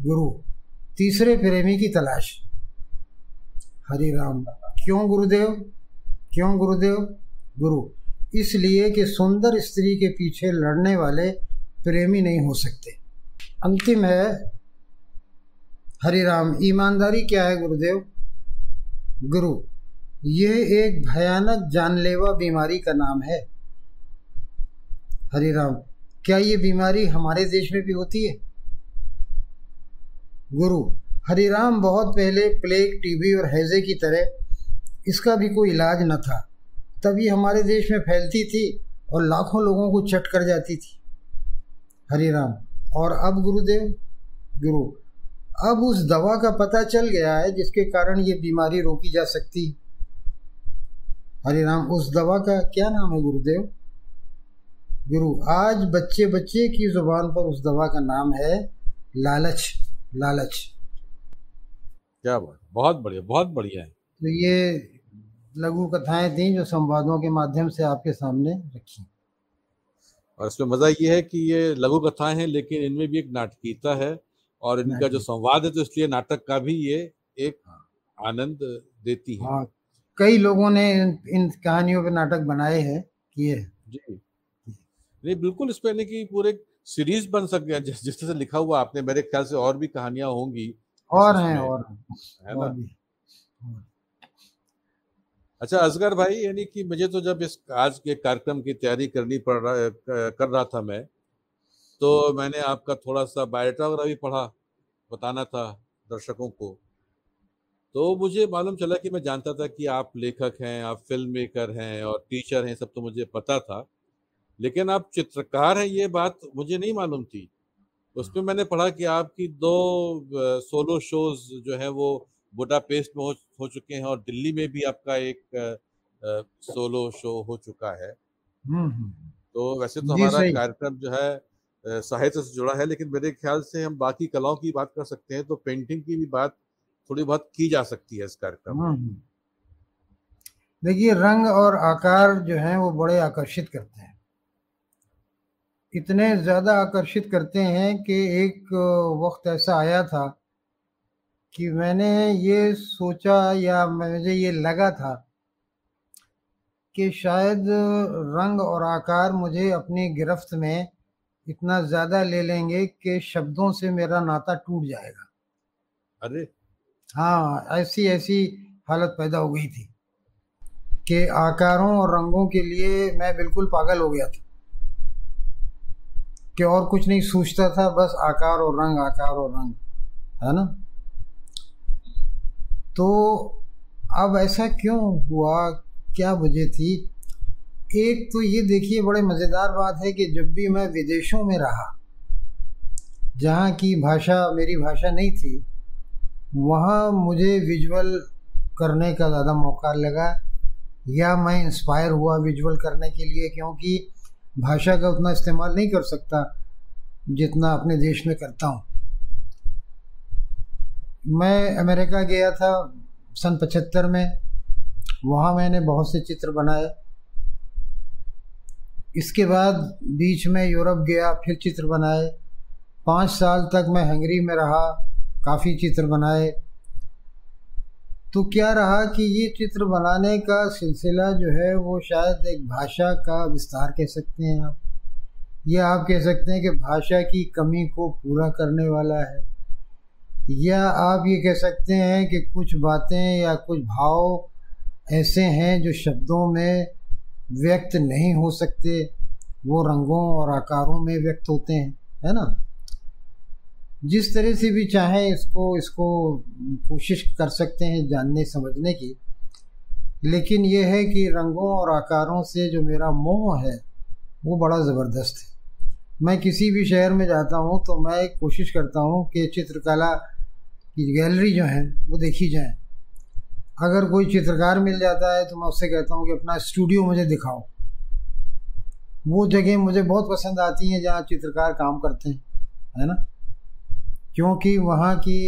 गुरु, तीसरे प्रेमी की तलाश। हरि राम क्यों गुरुदेव? क्यों गुरुदेव? गुरु, इसलिए कि सुंदर स्त्री के पीछे लड़ने वाले प्रेमी नहीं हो सकते। अंतिम है हरि राम, ईमानदारी क्या है गुरुदेव? गुरु, यह एक भयानक जानलेवा बीमारी का नाम है। हरि राम, क्या ये बीमारी हमारे देश में भी होती है? गुरु हरिराम बहुत पहले प्लेग, टीबी और हैजे की तरह इसका भी कोई इलाज न था। तभी हमारे देश में फैलती थी और लाखों लोगों को चट कर जाती थी। हरिराम और अब गुरुदेव? गुरु अब उस दवा का पता चल गया है जिसके कारण ये बीमारी रोकी जा सकती। हरे राम उस दवा का क्या नाम है गुरुदेव? गुरु आज बच्चे बच्चे की ज़ुबान पर उस दवा का नाम है लालच लालच। क्या बात बहुत बढ़िया बहुत बढ़िया है। तो ये लघु कथाएँ थी जो संवादों के माध्यम से आपके सामने रखी। और इसमें मज़ा ये है कि ये लघु कथाएँ हैं लेकिन इनमें भी एक नाटकीयता है। और इनका जो संवाद है तो इसलिए नाटक का भी ये एक आनंद देती है। हाँ कई लोगों ने इन कहानियों पे नाटक बनाए हैं किए जी। नहीं बिल्कुल इस पर कि पूरे सीरीज़ बन सक गया जिस जिस तरह से लिखा हुआ आपने मेरे ख्याल से और भी कहानियाँ होंगी। और हैं और है ना? अच्छा असगर भाई यानी कि मुझे तो जब इस आज के कार्यक्रम की तैयारी करनी पड़ रहा कर रहा था मैं तो मैंने आपका थोड़ा सा बायोडाटा वगैरह भी पढ़ा बताना था दर्शकों को। तो मुझे मालूम चला कि मैं जानता था कि आप लेखक हैं आप फ़िल्म मेकर हैं और टीचर हैं सब तो मुझे पता था। लेकिन आप चित्रकार हैं ये बात मुझे नहीं मालूम थी। उसमें मैंने पढ़ा कि आपकी दो सोलो शोज़ जो है वो बुडापेस्ट में हो, हो चुके हैं और दिल्ली में भी आपका एक सोलो शो हो चुका है। हम्म, हम्म, हम्म। तो वैसे तो हमारा कार्यक्रम जो है साहित्य से जुड़ा है, लेकिन मेरे ख्याल से हम बाकी कलाओं की बात कर सकते हैं तो पेंटिंग की भी बात थोड़ी बहुत की जा सकती है इस कार्यक्रम में। देखिए, रंग और आकार जो है, वो बड़े आकर्षित करते हैं। इतने ज़्यादा आकर्षित करते हैं कि एक वक्त ऐसा आया था कि मैंने ये सोचा या मुझे ये लगा था कि शायद रंग और आकार मुझे अपनी गिरफ्त में इतना ज़्यादा ले लेंगे कि शब्दों से मेरा नाता टूट जाएगा। अरे। हाँ ऐसी ऐसी हालत पैदा हो गई थी कि आकारों और रंगों के लिए मैं बिल्कुल पागल हो गया था। कि और कुछ नहीं सोचता था बस आकार और रंग आकार और रंग है ना? तो अब ऐसा क्यों हुआ? क्या वजह थी? एक तो ये देखिए, बड़े मज़ेदार बात है कि जब भी मैं विदेशों में रहा, जहाँ की भाषा, मेरी भाषा नहीं थी, वहाँ मुझे विजुअल करने का ज़्यादा मौका लगा। या मैं इंस्पायर हुआ विजुअल करने के लिए, क्योंकि भाषा का उतना इस्तेमाल नहीं कर सकता, जितना अपने देश में करता हूँ। मैं अमेरिका गया था सन पचहत्तर में। वहाँ मैंने बहुत से चित्र बनाए। इसके बाद बीच में यूरोप गया, फिर चित्र बनाए। पाँच साल तक मैं हंगरी में रहा, काफ़ी चित्र बनाए। तो क्या रहा कि ये चित्र बनाने का सिलसिला जो है, वो शायद एक भाषा का विस्तार कह सकते हैं आप। या आप कह सकते हैं कि भाषा की कमी को पूरा करने वाला है। या आप ये कह सकते हैं कि कुछ बातें या कुछ भाव ऐसे हैं जो शब्दों में व्यक्त नहीं हो सकते। वो रंगों और आकारों में व्यक्त होते हैं, है ना? जिस तरह से भी चाहे इसको इसको कोशिश कर सकते हैं जानने, समझने की। लेकिन ये है कि रंगों और आकारों से जो मेरा मोह है, वो बड़ा ज़बरदस्त है। मैं किसी भी शहर में जाता हूँ तो मैं कोशिश करता हूँ कि चित्रकला की गैलरी जो है, वो देखी जाए। अगर कोई चित्रकार मिल जाता है तो मैं उससे कहता हूँ कि अपना स्टूडियो मुझे दिखाओ। वो जगह मुझे बहुत पसंद आती हैं जहाँ चित्रकार काम करते हैं, है ना? क्योंकि वहाँ की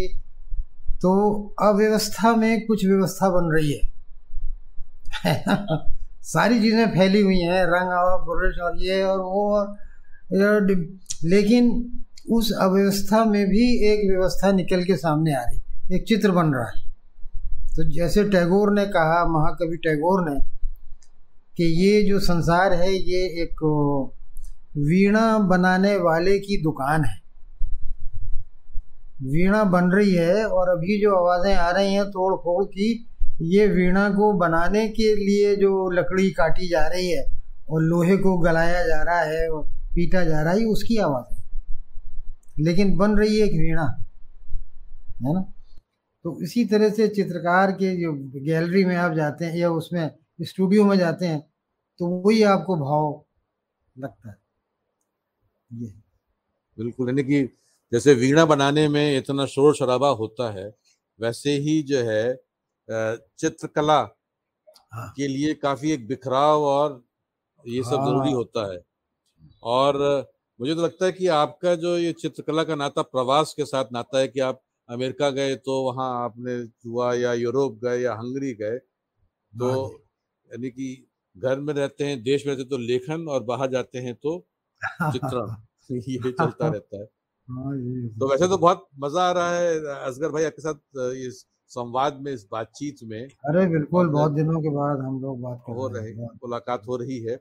तो अव्यवस्था में कुछ व्यवस्था बन रही है। सारी चीज़ें फैली हुई हैं, रंग और ब्रश और ये और वो और लेकिन उस अव्यवस्था में भी एक व्यवस्था निकल के सामने आ रही, एक चित्र बन रहा है। तो जैसे टैगोर ने कहा, महाकवि टैगोर ने, कि ये जो संसार है, ये एक वीणा बनाने वाले की दुकान है। वीणा बन रही है और अभी जो आवाज़ें आ रही हैं तोड़ फोड़ की, ये वीणा को बनाने के लिए जो लकड़ी काटी जा रही है और लोहे को गलाया जा रहा है और पीटा जा रहा है उसकी आवाज़ है। लेकिन बन रही है एक वीणा, है ना? तो इसी तरह से चित्रकार के जो गैलरी में आप जाते हैं या उसमें स्टूडियो में जाते हैं तो वही आपको भाव लगता है ये बिल्कुल यानी कि जैसे वीणा बनाने में इतना शोर शराबा होता है वैसे ही जो है चित्रकला हाँ। के लिए काफ़ी एक बिखराव और ये सब हाँ। ज़रूरी होता है और मुझे तो लगता है कि आपका जो ये चित्रकला का नाता प्रवास के साथ नाता है कि आप अमेरिका गए तो वहाँ आपने हुआ या यूरोप गए या हंगरी गए तो हाँ यानी कि घर में रहते हैं देश में रहते तो लेखन और बाहर जाते हैं तो चित्रण ये चलता रहता है। हाँ, तो वैसे तो बहुत मज़ा आ रहा है असगर भाई आपके साथ इस संवाद में इस बातचीत में। अरे बिल्कुल बहुत दिनों के बाद हम लोग बात हो रहे मुलाकात हो रही है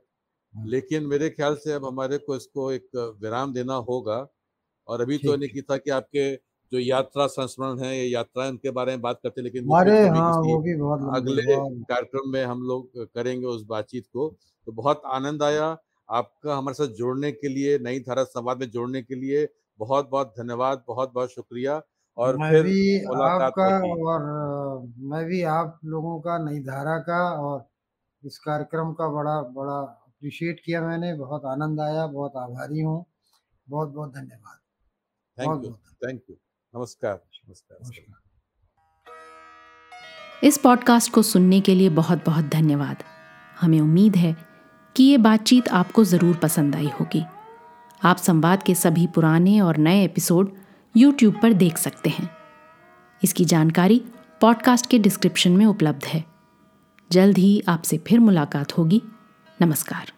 हाँ। लेकिन मेरे ख्याल से अब हमारे को इसको एक विराम देना होगा और अभी तो नहीं था कि आपके जो यात्रा संस्मरण है या यात्रा उनके बारे में बात करते लेकिन अरे हाँ वो भी बहुत अगले कार्यक्रम में हम लोग करेंगे उस बातचीत को। तो बहुत आनंद आया आपका हमारे साथ जोड़ने के लिए नई धारा संवाद में जोड़ने के लिए। बहुत बहुत धन्यवाद बहुत बहुत शुक्रिया। और मैं फिर भी आपका और मैं भी आप लोगों का नई धारा का और इस कार्यक्रम का बड़ा बड़ा अप्रिशिएट किया मैंने। बहुत आनंद आया बहुत आभारी हूँ। बहुत बहुत धन्यवाद थैंक यू थैंक यू नमस्कार नमस्कार इस पॉडकास्ट को सुनने के लिए बहुत बहुत धन्यवाद। हमें उम्मीद है कि ये बातचीत आपको ज़रूर पसंद आई होगी। आप संवाद के सभी पुराने और नए एपिसोड यूट्यूब पर देख सकते हैं। इसकी जानकारी पॉडकास्ट के डिस्क्रिप्शन में उपलब्ध है। जल्द ही आपसे फिर मुलाकात होगी। नमस्कार।